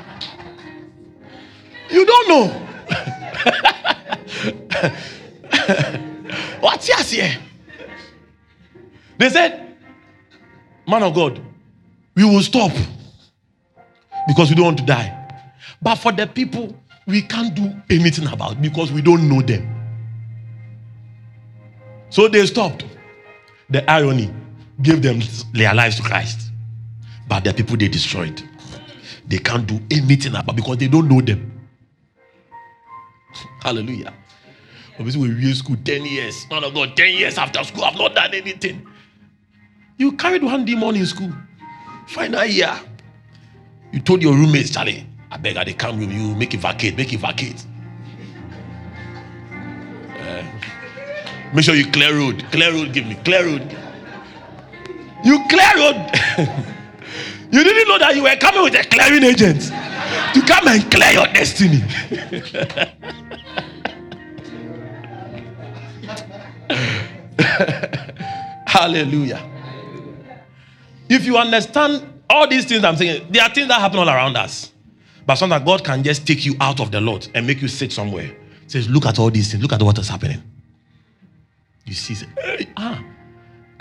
You don't know. what's your here? They said, Man of God, we will stop because we don't want to die. But for the people, we can't do anything about because we don't know them. So they stopped. The irony gave them their lives to Christ. But the people they destroyed. They can't do anything about because they don't know them. Hallelujah. Obviously, we in school 10 years. Man of God, 10 years after school, I've not done anything. You carried one demon in school. Final year. You told your roommates, Charlie, I beg I they come room, you make it vacate, make it vacate. Uh, make sure you clear road. Clear road, give me. Clear road. You clear road. you didn't know that you were coming with a clearing agent to come and clear your destiny. Hallelujah. If you understand all these things I'm saying, there are things that happen all around us. But sometimes God can just take you out of the Lord and make you sit somewhere. Says, look at all these things. Look at what is happening. You see, say, hey, ah,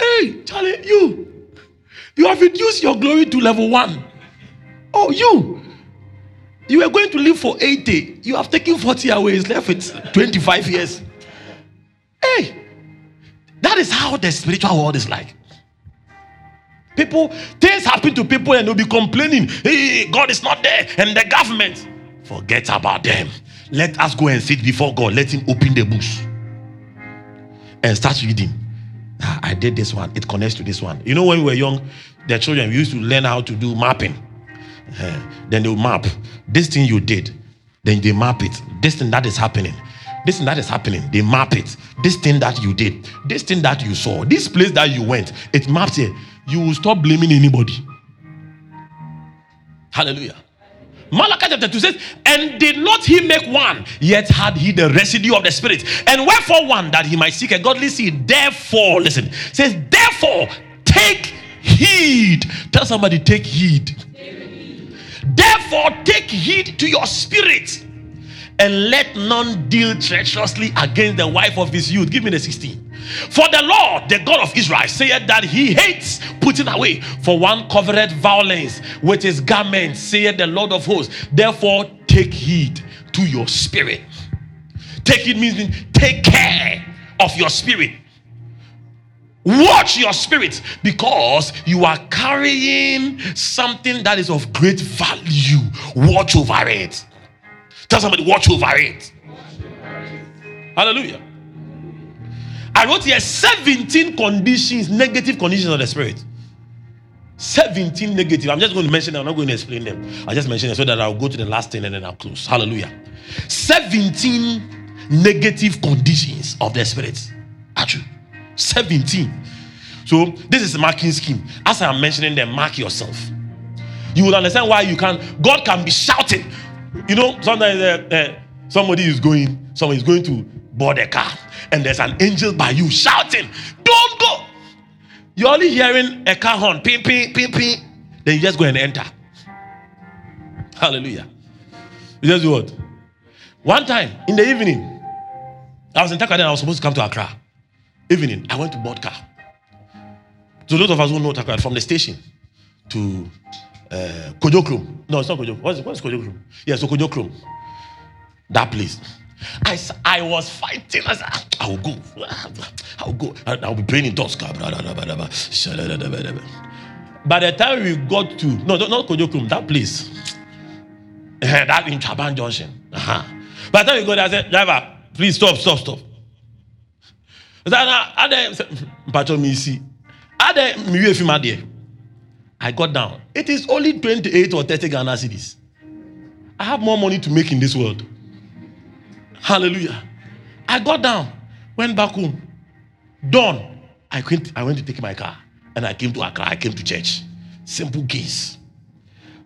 hey, Charlie, you, you have reduced your glory to level one. Oh, you, you were going to live for 80. You have taken 40 away. It's left with 25 years. Hey, that is how the spiritual world is like. People, things happen to people and they'll be complaining, hey, God is not there, and the government. Forget about them. Let us go and sit before God. Let Him open the books and start reading. Ah, I did this one. It connects to this one. You know, when we were young, the children we used to learn how to do mapping. Uh, then they'll map this thing you did. Then they map it. This thing that is happening. This thing that is happening. They map it. This thing that you did. This thing that you saw. This place that you went. It maps it. You will stop blaming anybody. Hallelujah. Malachi chapter 2 says, And did not he make one, yet had he the residue of the Spirit. And wherefore one, that he might seek a godly seed. Therefore, listen, says, Therefore, take heed. Tell somebody, take heed. Therefore, take heed to your spirit and let none deal treacherously against the wife of his youth. Give me the 16. For the Lord, the God of Israel, saith that he hates putting away. For one covered violence with his garment, saith the Lord of hosts. Therefore, take heed to your spirit. Take it means take care of your spirit. Watch your spirit because you are carrying something that is of great value. Watch over it. Tell somebody, watch over it. Hallelujah. I wrote here 17 conditions, negative conditions of the spirit. 17 negative. I'm just going to mention them. I'm not going to explain them. I'll just mention it so that I'll go to the last thing and then I'll close. Hallelujah. 17 negative conditions of the spirit. Actually, 17. So this is marking scheme. As I'm mentioning them, mark yourself. You will understand why you can. God can be shouting. You know, sometimes uh, uh, somebody is going, somebody is going to board a car, and there's an angel by you shouting, "Don't go!" You're only hearing a car horn, ping, ping, ping, ping. Then you just go and enter. Hallelujah. You just do what? One time in the evening, I was in Takoradi I was supposed to come to Accra. Evening, I went to board car. So those of us who know Takoradi from the station to uh, Kojokrom. No, it's not Kojokrom. What's, what's Kojokrom? Yeah, so Kojokrom. That place. I, I was fighting. I said, I will go. I will go. I will be praying in tongues. By the time we got to, no, not Kojokrom, that place. that in Chaban Junction. Uh-huh. By the time we got there, I said, driver, please stop, stop, stop. I got down. It is only 28 or 30 Ghana cedis. I have more money to make in this world. Hallelujah. I got down, went back home. Done. I went, I went to take my car and I came to Accra. I came to church. Simple case.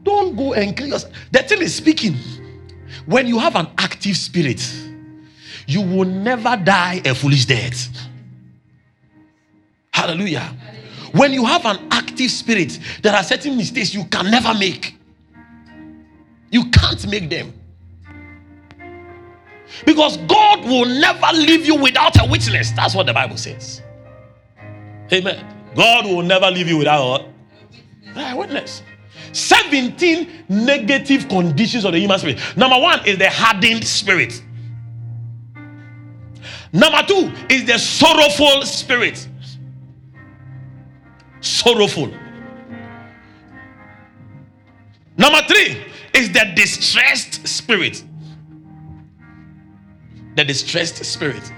Don't go and kill yourself. The thing is speaking. When you have an active spirit, you will never die a foolish death. Hallelujah. When you have an active spirit, there are certain mistakes you can never make. You can't make them. Because God will never leave you without a witness. That's what the Bible says. Amen. God will never leave you without a witness. 17 negative conditions of the human spirit. Number one is the hardened spirit. Number two is the sorrowful spirit sorrowful. Number three is the distressed spirit. The distressed spirit.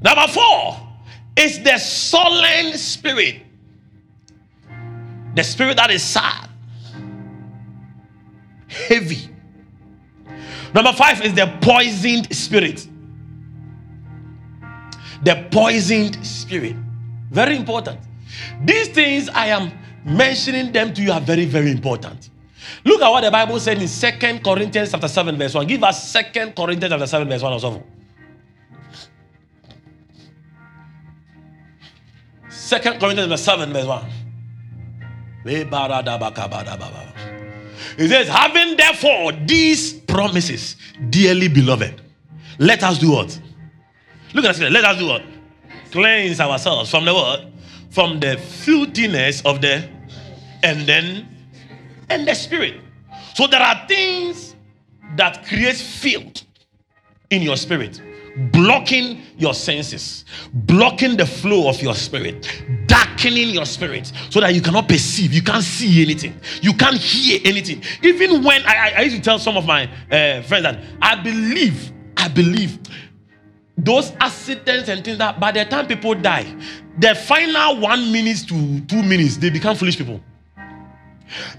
Number four is the sullen spirit. The spirit that is sad, heavy. Number five is the poisoned spirit. The poisoned spirit. Very important. These things I am mentioning them to you are very, very important. Look at what the Bible said in Second Corinthians chapter 7, verse 1. Give us Second Corinthians chapter 7, verse 1 or. Second Corinthians chapter 7, verse 1. It says, having therefore these promises, dearly beloved, let us do what? Look at this. Let us do what? Cleanse ourselves from the what? From the filthiness of the and then and the spirit. So there are things that create filth in your spirit, blocking your senses, blocking the flow of your spirit. Darkening your spirit so that you cannot perceive, you can't see anything, you can't hear anything. Even when I, I, I used to tell some of my uh, friends that I believe, I believe those accidents and things that by the time people die, the final one minute to two minutes, they become foolish people.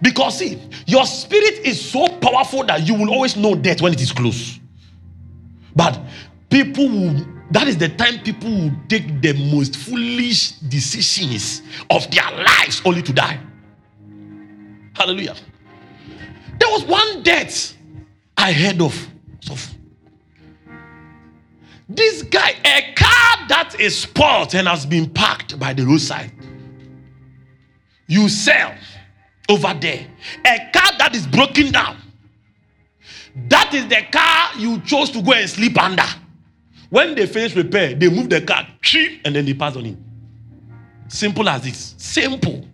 Because see, your spirit is so powerful that you will always know death when it is close. But people will, that is the time people will take the most foolish decisions of their lives only to die. Hallelujah. There was one death I heard of. This guy, a car that is spoiled and has been parked by the roadside, you sell over there. A car that is broken down. That is the car you chose to go and sleep under. When they finish repair, they move the car, and then they pass on him. Simple as this. Simple.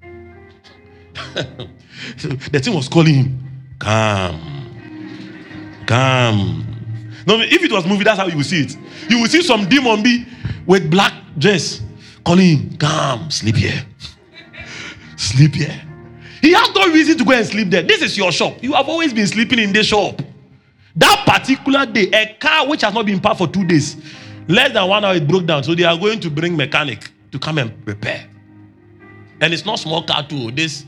the thing was calling him, Come, come. No, if it was movie, that's how you will see it. You will see some demon be with black dress calling him, Come, sleep here. sleep here. He has no reason to go and sleep there. This is your shop. You have always been sleeping in this shop. That particular day, a car which has not been parked for two days, less than one hour, it broke down. So they are going to bring mechanic to come and repair. And it's not small car too. This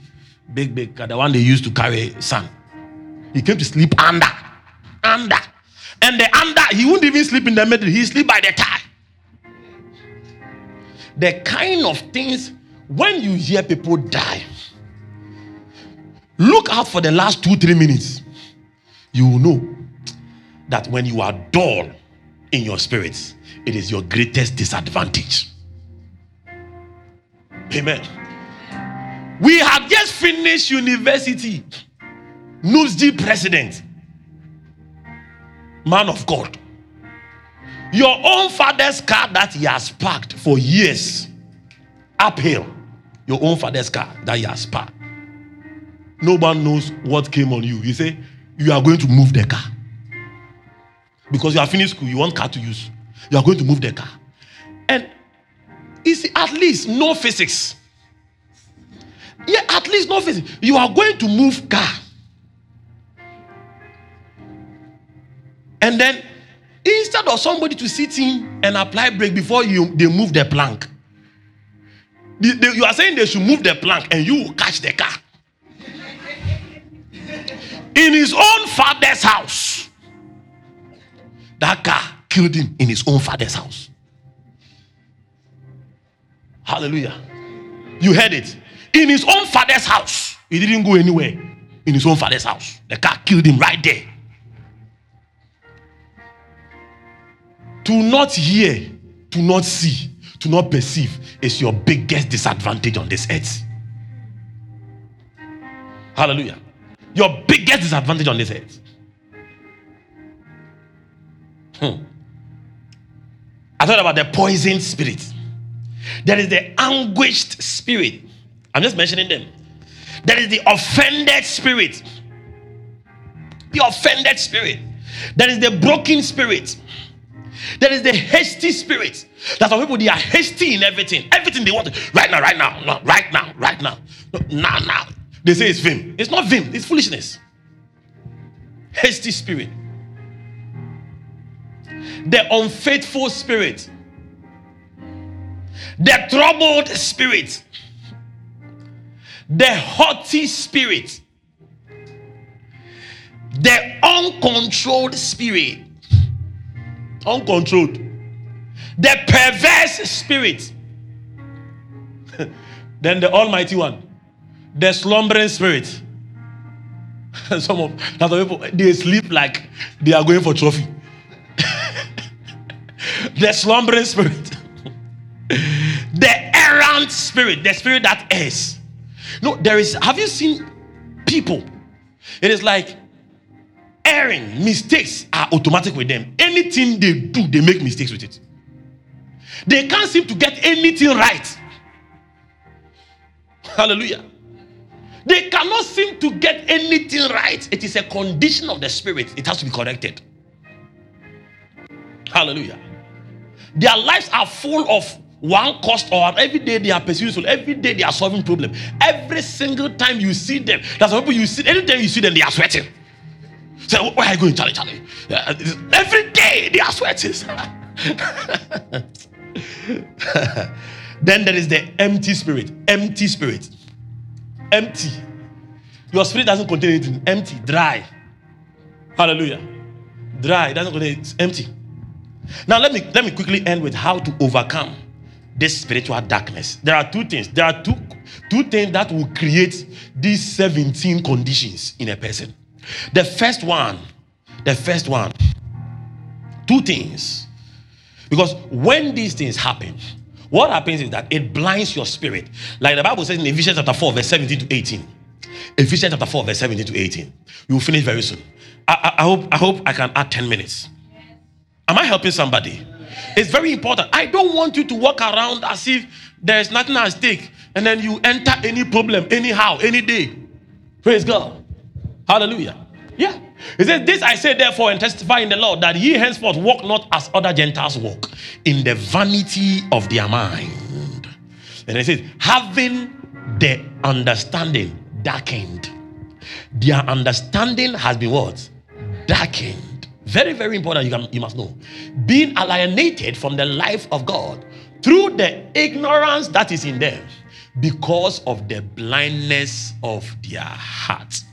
big, big car, the one they used to carry son. He came to sleep under, under, and the under. He wouldn't even sleep in the middle. He sleep by the tie. The kind of things when you hear people die Look out for the last two, three minutes. You will know that when you are dull in your spirits, it is your greatest disadvantage. Amen. We have just finished university. NUSG president, man of God. Your own father's car that he has parked for years uphill. Your own father's car that he has parked no one knows what came on you. You say you are going to move the car because you are finished school. You want car to use. You are going to move the car, and it's at least no physics. Yeah, at least no physics. You are going to move car, and then instead of somebody to sit in and apply brake before you they move the plank. you are saying they should move the plank and you will catch the car in his own father's house. That car killed him in his own father's house. Hallelujah. You heard it. In his own father's house. He didn't go anywhere. In his own father's house. The car killed him right there. To not hear, to not see, to not perceive is your biggest disadvantage on this earth. Hallelujah. Your biggest disadvantage on this earth. Hmm. I thought about the poisoned spirit. There is the anguished spirit. I'm just mentioning them. There is the offended spirit. The offended spirit. There is the broken spirit. There is the hasty spirit. That some people they are hasty in everything. Everything they want right now, right now, no, right now, right now, no, now, now. They say it's vim. It's not vim, it's foolishness. Hasty spirit. The unfaithful spirit. The troubled spirit. The haughty spirit. The uncontrolled spirit. Uncontrolled. The perverse spirit. then the Almighty One the slumbering spirit. Some of that people they sleep like they are going for trophy. the slumbering spirit. the errant spirit, the spirit that is. No, there is. Have you seen people? It is like erring mistakes are automatic with them. Anything they do, they make mistakes with it. They can't seem to get anything right. Hallelujah. They cannot seem to get anything right. It is a condition of the spirit, it has to be corrected. Hallelujah. Their lives are full of one cost or every day they are pursuing. Every day they are solving problem. Every single time you see them, some people you see. Anytime you see them, they are sweating. So where are you going, Charlie? Charlie. Every day they are sweating. then there is the empty spirit. Empty spirit. Empty. Your spirit doesn't contain anything. Empty, dry. Hallelujah. Dry. It doesn't contain. It's empty. Now let me let me quickly end with how to overcome this spiritual darkness. There are two things. There are two two things that will create these 17 conditions in a person. The first one, the first one, two things. Because when these things happen, what happens is that it blinds your spirit. Like the Bible says in Ephesians chapter 4, verse 17 to 18. Ephesians chapter 4, verse 17 to 18. We will finish very soon. I, I, I hope, I hope I can add 10 minutes. Am I helping somebody? It's very important. I don't want you to walk around as if there's nothing at stake and then you enter any problem anyhow, any day. Praise God. Hallelujah. Yeah. He says, This I say therefore and testify in the Lord that ye henceforth walk not as other Gentiles walk, in the vanity of their mind. And he says, having the understanding darkened. Their understanding has been what? Darkened. Very, very important. You, can, you must know. Being alienated from the life of God through the ignorance that is in them because of the blindness of their hearts.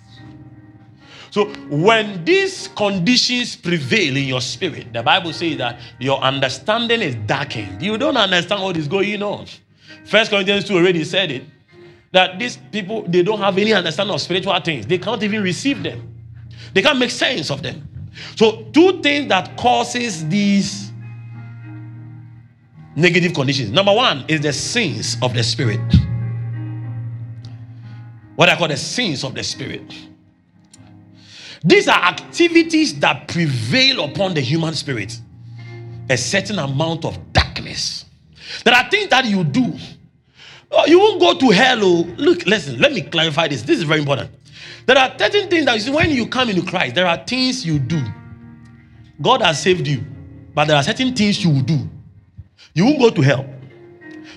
So when these conditions prevail in your spirit, the Bible says that your understanding is darkened. You don't understand what is going on. First Corinthians 2 already said it. That these people they don't have any understanding of spiritual things. They can't even receive them. They can't make sense of them. So two things that causes these negative conditions. Number one is the sins of the spirit. What I call the sins of the spirit. These are activities that prevail upon the human spirit. A certain amount of darkness. There are things that you do. Oh, you won't go to hell. Oh. Look, listen, let me clarify this. This is very important. There are certain things that you see when you come into Christ, there are things you do. God has saved you, but there are certain things you will do. You won't go to hell,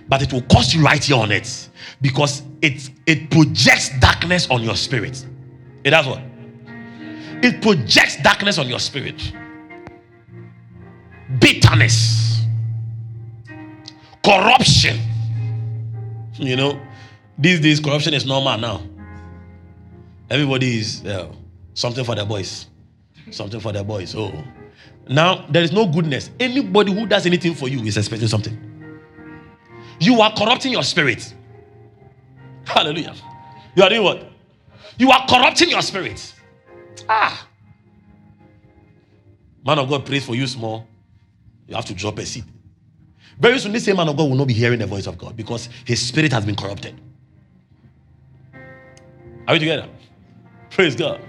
but it will cost you right here on it because it, it projects darkness on your spirit. It does what? It projects darkness on your spirit. Bitterness, corruption. You know, these days corruption is normal now. Everybody is uh, something for the boys, something for the boys. Oh, now there is no goodness. Anybody who does anything for you is expecting something. You are corrupting your spirit. Hallelujah. You are doing what? You are corrupting your spirit. Ah. Man of God prays for you small. You have to drop a seed. Very soon, this same man of God will not be hearing the voice of God because his spirit has been corrupted. Are we together? Praise God.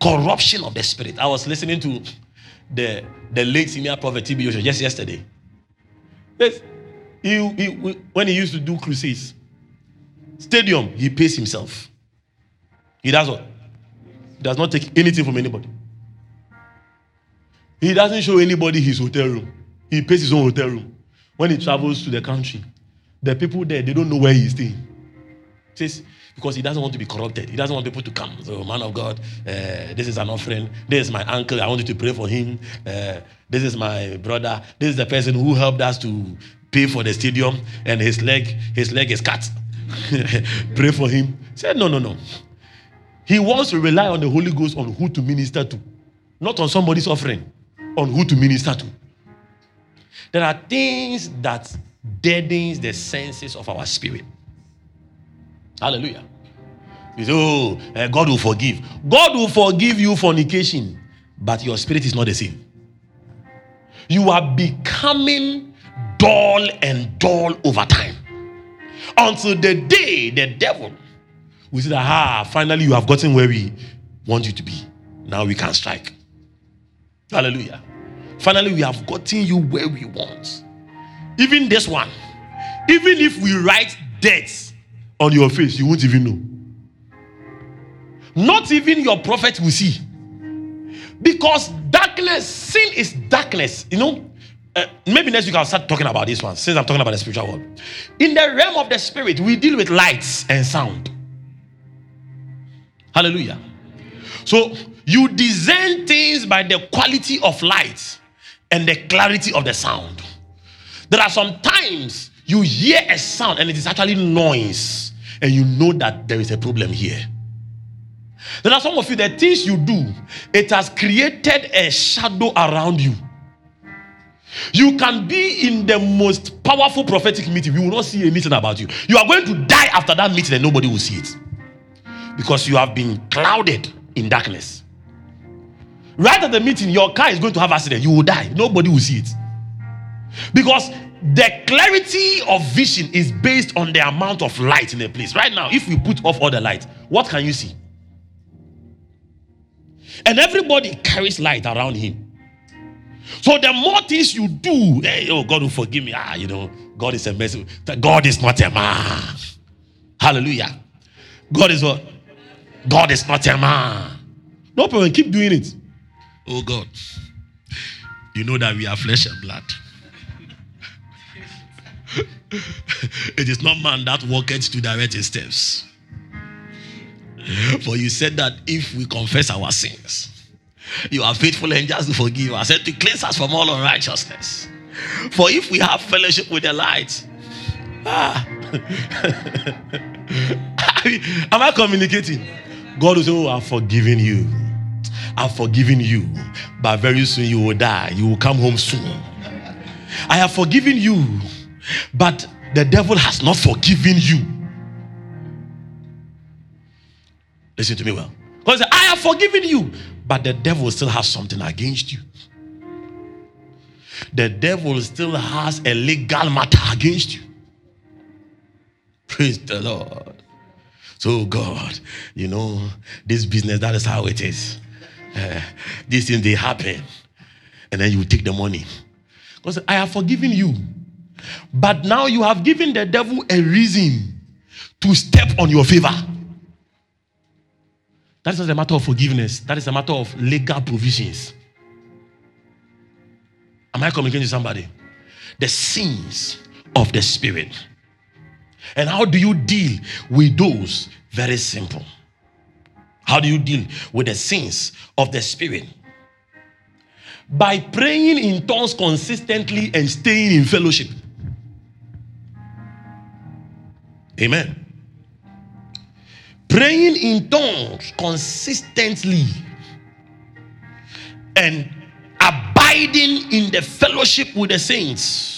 Corruption of the spirit. I was listening to the, the late senior prophet TB Joshua just yesterday. Yes. He, he, when he used to do crusades, stadium, he pays himself. He does what? Does not take anything from anybody. He doesn't show anybody his hotel room. He pays his own hotel room. When he travels to the country, the people there, they don't know where he's staying. Says, because he doesn't want to be corrupted. He doesn't want people to come. So, man of God, uh, this is an offering. This is my uncle. I want you to pray for him. Uh, this is my brother. This is the person who helped us to pay for the stadium, and his leg, his leg is cut. pray for him. He said, no, no, no. He wants to rely on the Holy Ghost on who to minister to, not on somebody's offering, on who to minister to. There are things that deadens the senses of our spirit. Hallelujah. You say, oh, uh, God will forgive. God will forgive you fornication, but your spirit is not the same. You are becoming dull and dull over time until the day the devil we say that, ah, finally you have gotten where we want you to be. Now we can strike. Hallelujah. Finally, we have gotten you where we want. Even this one, even if we write death on your face, you won't even know. Not even your prophet will see. Because darkness, sin is darkness. You know, uh, maybe next week I'll start talking about this one since I'm talking about the spiritual world. In the realm of the spirit, we deal with lights and sound. Hallelujah. So you discern things by the quality of light and the clarity of the sound. There are some times you hear a sound and it is actually noise, and you know that there is a problem here. There are some of you, the things you do, it has created a shadow around you. You can be in the most powerful prophetic meeting. We will not see anything about you. You are going to die after that meeting and nobody will see it. Because you have been clouded in darkness. Right at the meeting, your car is going to have accident. You will die. Nobody will see it. Because the clarity of vision is based on the amount of light in a place. Right now, if we put off all the light, what can you see? And everybody carries light around him. So the more things you do, hey, oh, God will forgive me. Ah, you know, God is a mercy. God is not a man. Hallelujah. God is what? God is not a man. No problem. Keep doing it. Oh God. You know that we are flesh and blood. it is not man that walketh to direct his steps. For you said that if we confess our sins, you are faithful and just to forgive us and to cleanse us from all unrighteousness. For if we have fellowship with the light, ah, am I communicating? God will say, Oh, I've forgiven you. I've forgiven you. But very soon you will die. You will come home soon. I have forgiven you. But the devil has not forgiven you. Listen to me well. Because I have forgiven you, but the devil still has something against you. The devil still has a legal matter against you. Praise the Lord. So, God, you know, this business, that is how it is. Uh, these things, they happen. And then you take the money. Because I have forgiven you. But now you have given the devil a reason to step on your favor. That is not a matter of forgiveness. That is a matter of legal provisions. Am I communicating to somebody? The sins of the spirit. And how do you deal with those? Very simple. How do you deal with the sins of the spirit? By praying in tongues consistently and staying in fellowship. Amen. Praying in tongues consistently and abiding in the fellowship with the saints.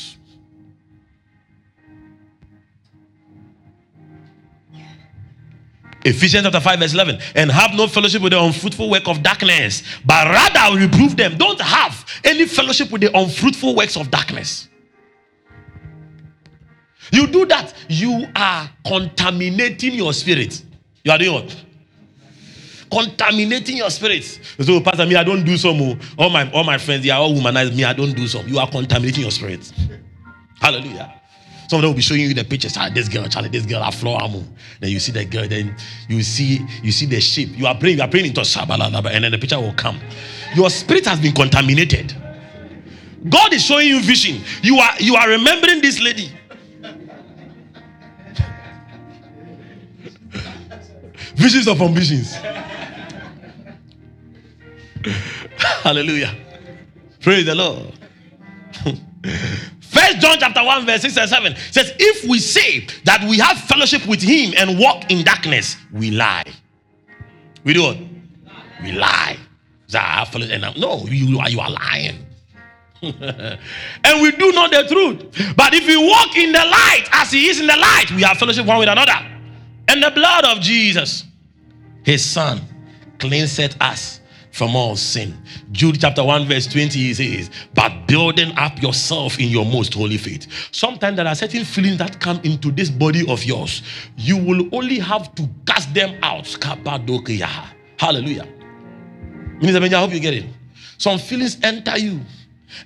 Ephesians chapter 5, verse 11. And have no fellowship with the unfruitful work of darkness, but rather reprove them. Don't have any fellowship with the unfruitful works of darkness. You do that, you are contaminating your spirit. You are doing what? Contaminating your spirit. So, oh, Pastor, me, I don't do some. Oh. All my all my friends, they are all womanized. Me, I don't do some. You are contaminating your spirit. Hallelujah. Some of them will be showing you the pictures. Ah, this girl, Charlie, this girl, a floor amo. Then you see the girl, then you see you see the shape. You are praying, you are praying into Shabalaba, and then the picture will come. Your spirit has been contaminated. God is showing you vision. You are you are remembering this lady. Visions of ambitions. Hallelujah. Praise the Lord. First John chapter 1, verse 6 and 7 says, If we say that we have fellowship with him and walk in darkness, we lie. We do what? We lie. No, you are, you are lying. and we do not the truth. But if we walk in the light as he is in the light, we have fellowship one with another. And the blood of Jesus, his son, cleanseth us from all sin. Jude chapter 1, verse 20 he says, But building up yourself in your most holy faith. Sometimes there are certain feelings that come into this body of yours. You will only have to cast them out. Hallelujah. Minister I hope you get it. Some feelings enter you,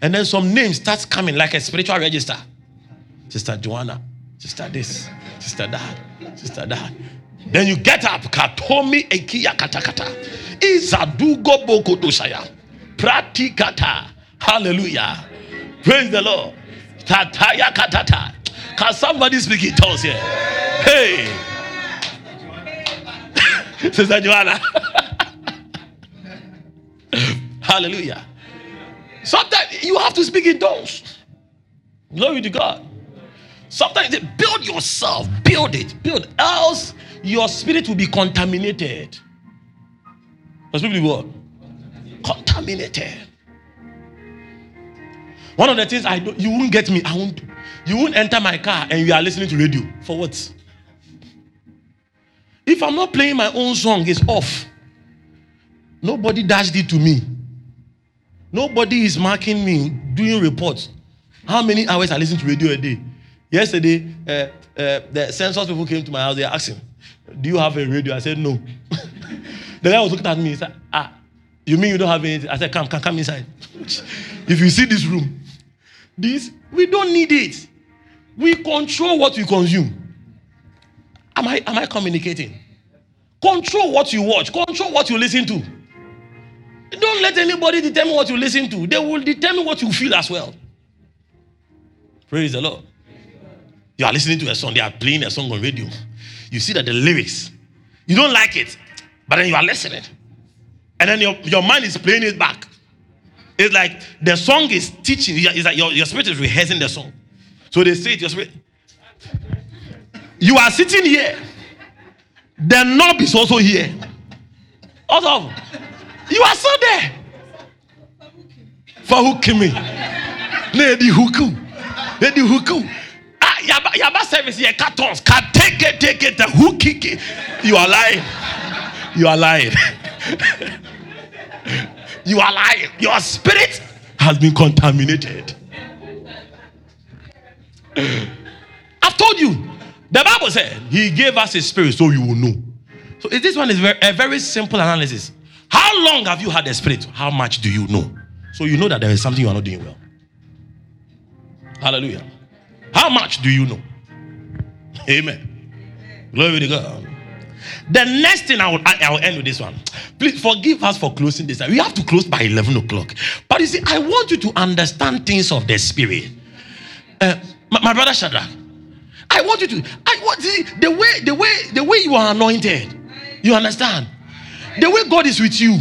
and then some names starts coming like a spiritual register. Sister Joanna, sister this, sister that, sister that. Then you get up. Katomi ekia katakata. Izadugo bokodosaya. Pratikata. Hallelujah. Praise the Lord. Tataya katata. Can somebody speak in tongues here? Hey. Sister Joanna. Hallelujah. Sometimes you have to speak in tongues. Glory to God. Sometimes build yourself, build it, build. Else your spirit will be contaminated. Your spirit will what? Contaminated. One of the things I do, you won't get me. I won't. You won't enter my car and you are listening to radio for what? If I'm not playing my own song, it's off. Nobody dashed it to me. Nobody is marking me, doing reports. How many hours I listen to radio a day? Yesterday, uh, uh, the census people came to my house. They asked him, "Do you have a radio?" I said, "No." the guy was looking at me. He said, "Ah, you mean you don't have anything?" I said, "Come, come, come inside. if you see this room, this we don't need it. We control what we consume. Am I am I communicating? Control what you watch. Control what you listen to. Don't let anybody determine what you listen to. They will determine what you feel as well. Praise the Lord. You are listening to a song, they are playing a song on radio. You see that the lyrics, you don't like it, but then you are listening. And then your, your mind is playing it back. It's like the song is teaching, it's like your, your spirit is rehearsing the song. So they say it, your spirit. You are sitting here, the knob is also here. Also, you are still there. For hooking me. Lady Huku. Lady Huku. Ah, yaba, yaba service here, take it, take it, the who kick it. You are lying. You are lying. you are lying. Your spirit has been contaminated. I've told you. The Bible said he gave us his spirit so you will know. So this one is very, a very simple analysis. How long have you had the spirit? How much do you know? So you know that there is something you are not doing well. Hallelujah. How much do you know? Amen. Glory to God. The next thing I will, I will end with this one. Please forgive us for closing this. We have to close by 11 o'clock. But you see, I want you to understand things of the spirit. Uh, my, my, brother Shadrach, I want you to. I want see, the way the way the way you are anointed. You understand? The way God is with you,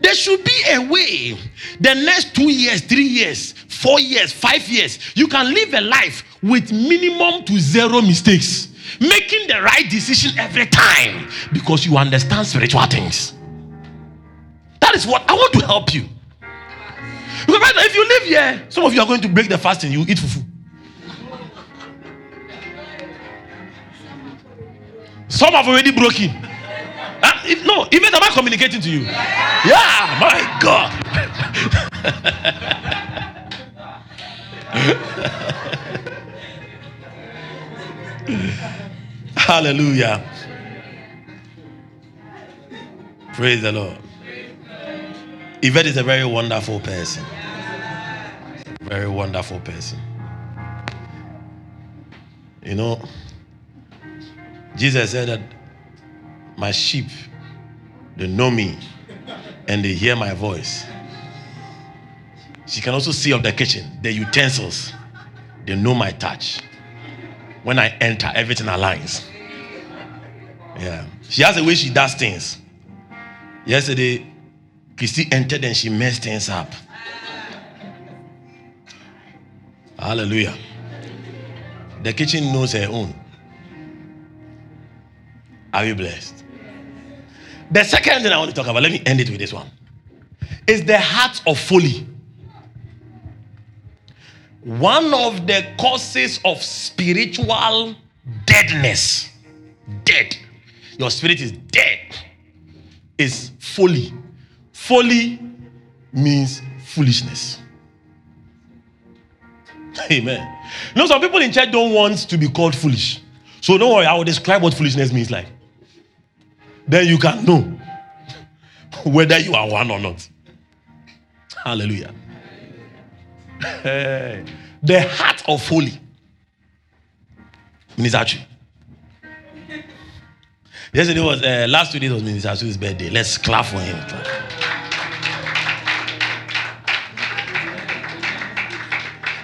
there should be a way. The next two years, three years, four years, five years, you can live a life with minimum to zero mistakes, making the right decision every time because you understand spiritual things. That is what I want to help you. Because if you live here, some of you are going to break the fast and you eat fufu. Some have already broken. Uh, if, no, even am I communicating to you? Yeah, my God. Hallelujah. Praise the Lord. Yvette is a very wonderful person. Very wonderful person. You know, Jesus said that my sheep, they know me and they hear my voice. She can also see of the kitchen, the utensils. They know my touch. When I enter, everything aligns. Yeah. She has a way she does things. Yesterday, Christy entered and she messed things up. Hallelujah. The kitchen knows her own. Are you blessed? The second thing I want to talk about, let me end it with this one, is the heart of folly. One of the causes of spiritual deadness, dead, your spirit is dead, is folly. Folly means foolishness. Amen. You know, some people in church don't want to be called foolish. So don't worry, I will describe what foolishness means like. Then you can know whether you are one or not. Hallelujah. The heart of holy. Minister. Yesterday was uh, last two days was Minister birthday. Let's clap for him. Clap.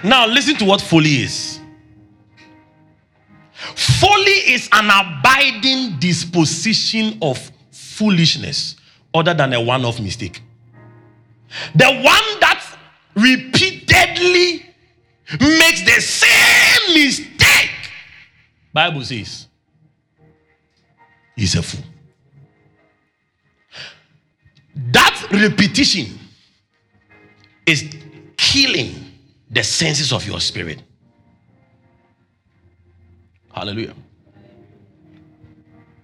Now, listen to what folly is. Folly is an abiding disposition of foolishness other than a one off mistake. The one that repeatedly makes the same mistake, Bible says, he's a fool. That repetition is killing the senses of your spirit. Hallelujah.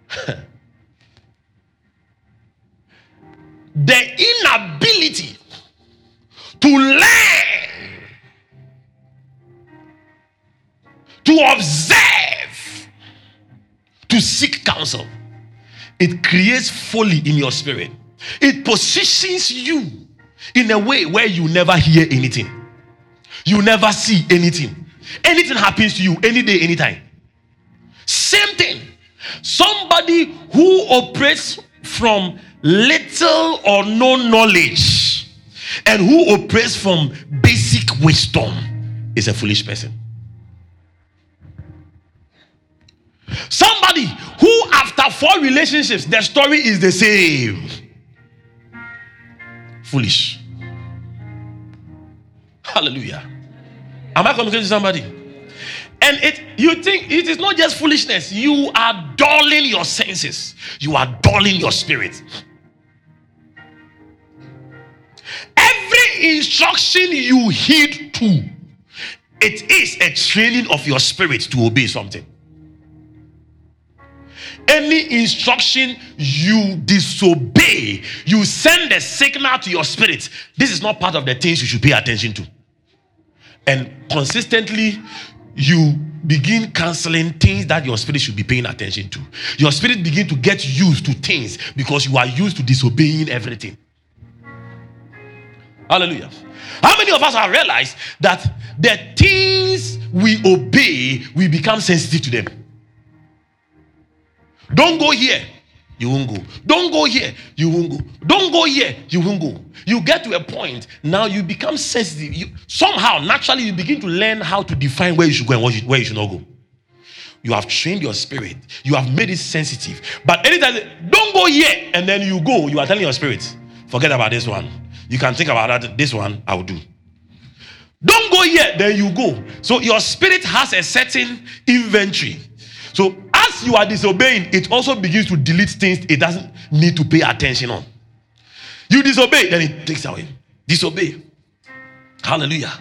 the inability to learn, to observe, to seek counsel, it creates folly in your spirit. It positions you in a way where you never hear anything, you never see anything. Anything happens to you any day, anytime. Same thing. Somebody who operates from little or no knowledge and who operates from basic wisdom is a foolish person. Somebody who, after four relationships, the story is the same. Foolish. Hallelujah. Am I communicating to somebody? And it you think it is not just foolishness, you are dulling your senses, you are dulling your spirit. Instruction you heed to, it is a training of your spirit to obey something. Any instruction you disobey, you send a signal to your spirit. This is not part of the things you should pay attention to. And consistently, you begin canceling things that your spirit should be paying attention to. Your spirit begin to get used to things because you are used to disobeying everything. Hallelujah. How many of us have realized that the things we obey, we become sensitive to them? Don't go here you won't go. Don't go here, you won't go. Don't go here, you won't go. You get to a point, now you become sensitive. You, somehow, naturally, you begin to learn how to define where you should go and where you should not go. You have trained your spirit, you have made it sensitive. But anytime, don't go here, and then you go, you are telling your spirit, forget about this one. You can think about that. This one, I will do. Don't go here, then you go. So your spirit has a certain inventory. So as you are disobeying, it also begins to delete things it doesn't need to pay attention on. You disobey, then it takes away. Disobey. Hallelujah.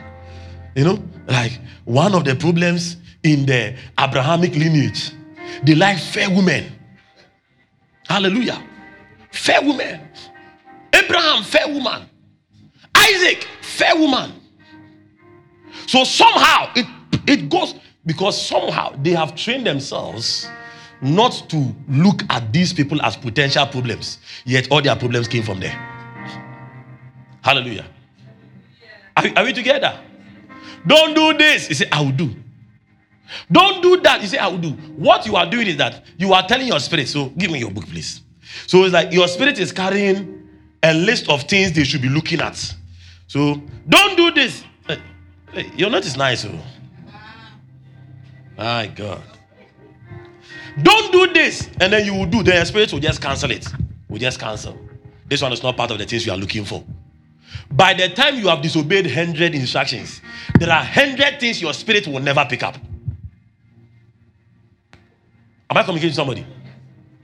You know, like one of the problems in the Abrahamic lineage, they like fair women. Hallelujah. Fair women. Abraham, fair woman. Isaac, fair woman. So somehow it, it goes because somehow they have trained themselves not to look at these people as potential problems, yet all their problems came from there. Hallelujah. Are, are we together? Don't do this. He said, I will do. Don't do that. He said, I will do. What you are doing is that you are telling your spirit, so give me your book, please. So it's like your spirit is carrying a list of things they should be looking at. So don't do this. Your note is nice. Oh. My God. Don't do this. And then you will do. Then your spirit will just cancel it. Will just cancel. This one is not part of the things you are looking for. By the time you have disobeyed 100 instructions, there are 100 things your spirit will never pick up. Am I communicating to somebody?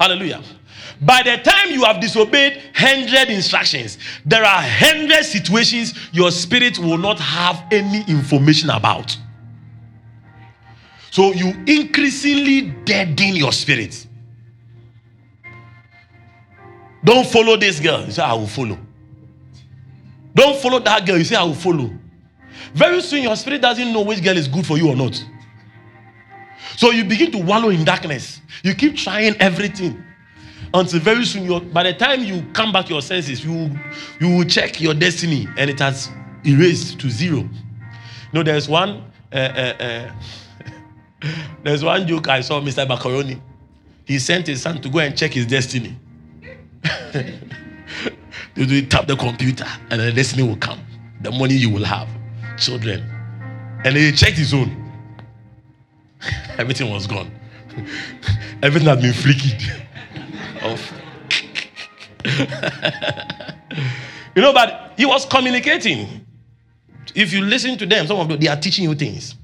Hallelujah. By the time you have disobeyed 100 instructions, there are 100 situations your spirit will not have any information about. So you increasingly deaden your spirit. Don't follow this girl. You say, I will follow. Don't follow that girl. You say, I will follow. Very soon, your spirit doesn't know which girl is good for you or not. So you begin to wallow in darkness. You keep trying everything until very soon, by the time you come back your senses, you you will check your destiny and it has erased to zero. You know, there's one. Uh, uh, uh, there's one joke I saw Mr. Macaroni. He sent his son to go and check his destiny. they tap the computer and the destiny will come. The money you will have, children. And he checked his own. Everything was gone. Everything had been flicked off. Oh. you know, but he was communicating. If you listen to them, some of them, they are teaching you things.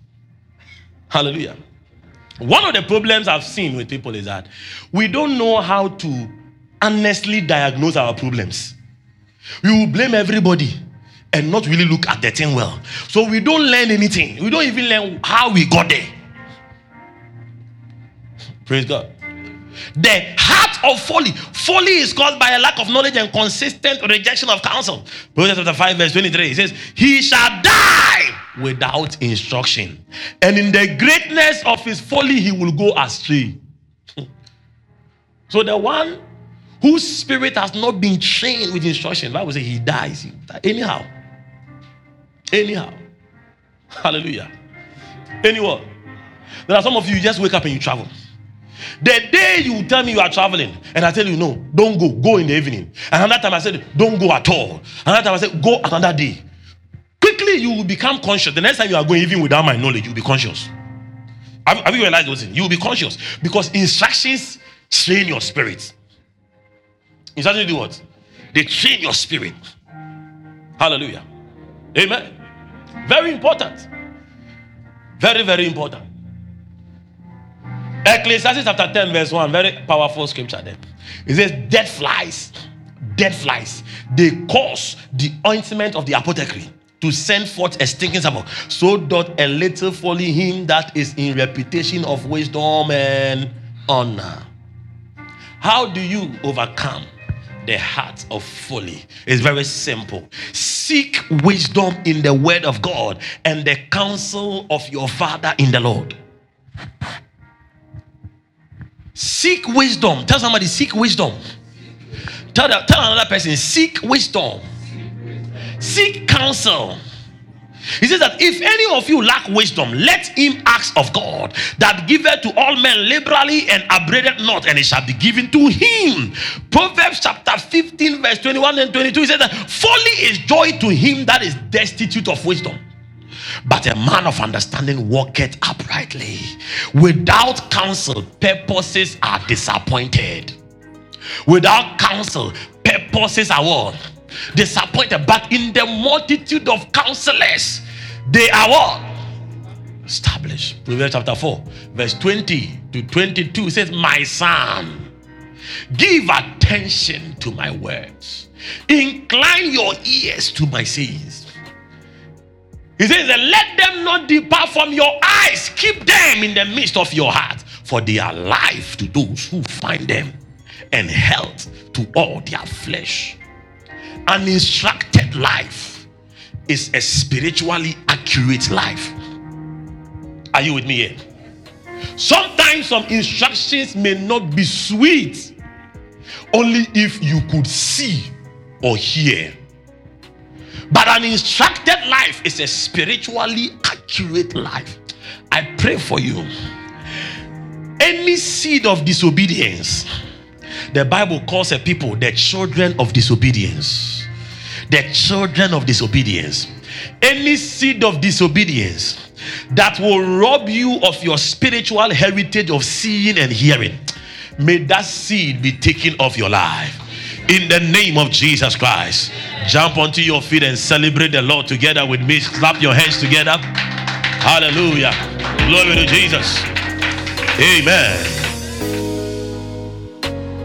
Hallelujah. One of the problems I've seen with people is that we don't know how to honestly diagnose our problems. We will blame everybody and not really look at the thing well. So we don't learn anything. We don't even learn how we got there. Praise God. The heart of folly. Folly is caused by a lack of knowledge and consistent rejection of counsel. Proverbs chapter 5, verse 23. It says, He shall die without instruction. And in the greatness of his folly, he will go astray. so the one whose spirit has not been trained with instruction, Bible say he dies. Anyhow. Anyhow. Hallelujah. Anyone. There are some of you, you just wake up and you travel. The day you tell me you are traveling, and I tell you, no, don't go, go in the evening. Another time I said, don't go at all. Another time I said, go another day. Quickly you will become conscious. The next time you are going, even without my knowledge, you'll be conscious. Have, have you realized those things? You will be conscious because instructions train your spirit. Instructions do what? They train your spirit. Hallelujah. Amen. Very important. Very, very important. Ecclesiastes chapter 10, verse 1, very powerful scripture there. It says, Dead flies, dead flies, they cause the ointment of the apothecary to send forth a stinking savour. So doth a little folly him that is in reputation of wisdom and honor. How do you overcome the heart of folly? It's very simple. Seek wisdom in the word of God and the counsel of your father in the Lord. Seek wisdom. Tell somebody, seek wisdom. Tell, the, tell another person, seek wisdom. Seek counsel. He says that if any of you lack wisdom, let him ask of God that giveth to all men liberally and upbraideth not, and it shall be given to him. Proverbs chapter 15, verse 21 and 22. He says that folly is joy to him that is destitute of wisdom. But a man of understanding walketh uprightly. Without counsel, purposes are disappointed. Without counsel, purposes are what? Disappointed. But in the multitude of counselors, they are what? Established. Proverbs chapter 4, verse 20 to 22 says, My son, give attention to my words, incline your ears to my sayings he says, Let them not depart from your eyes, keep them in the midst of your heart, for they are life to those who find them, and health to all their flesh. An instructed life is a spiritually accurate life. Are you with me here? Sometimes some instructions may not be sweet, only if you could see or hear but an instructed life is a spiritually accurate life. I pray for you. Any seed of disobedience, the Bible calls a people the children of disobedience. The children of disobedience. Any seed of disobedience that will rob you of your spiritual heritage of seeing and hearing, may that seed be taken off your life in the name of Jesus Christ. Jump onto your feet and celebrate the Lord together with me. Clap your hands together. Hallelujah. Glory to Jesus. Amen.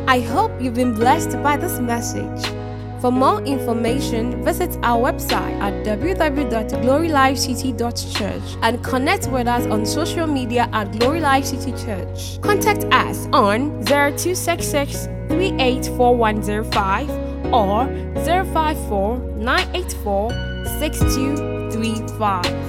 I hope you've been blessed by this message. For more information, visit our website at www.glorylifecity.church and connect with us on social media at Glory Life City Church. Contact us on 0266 384105 or 054 984 6235.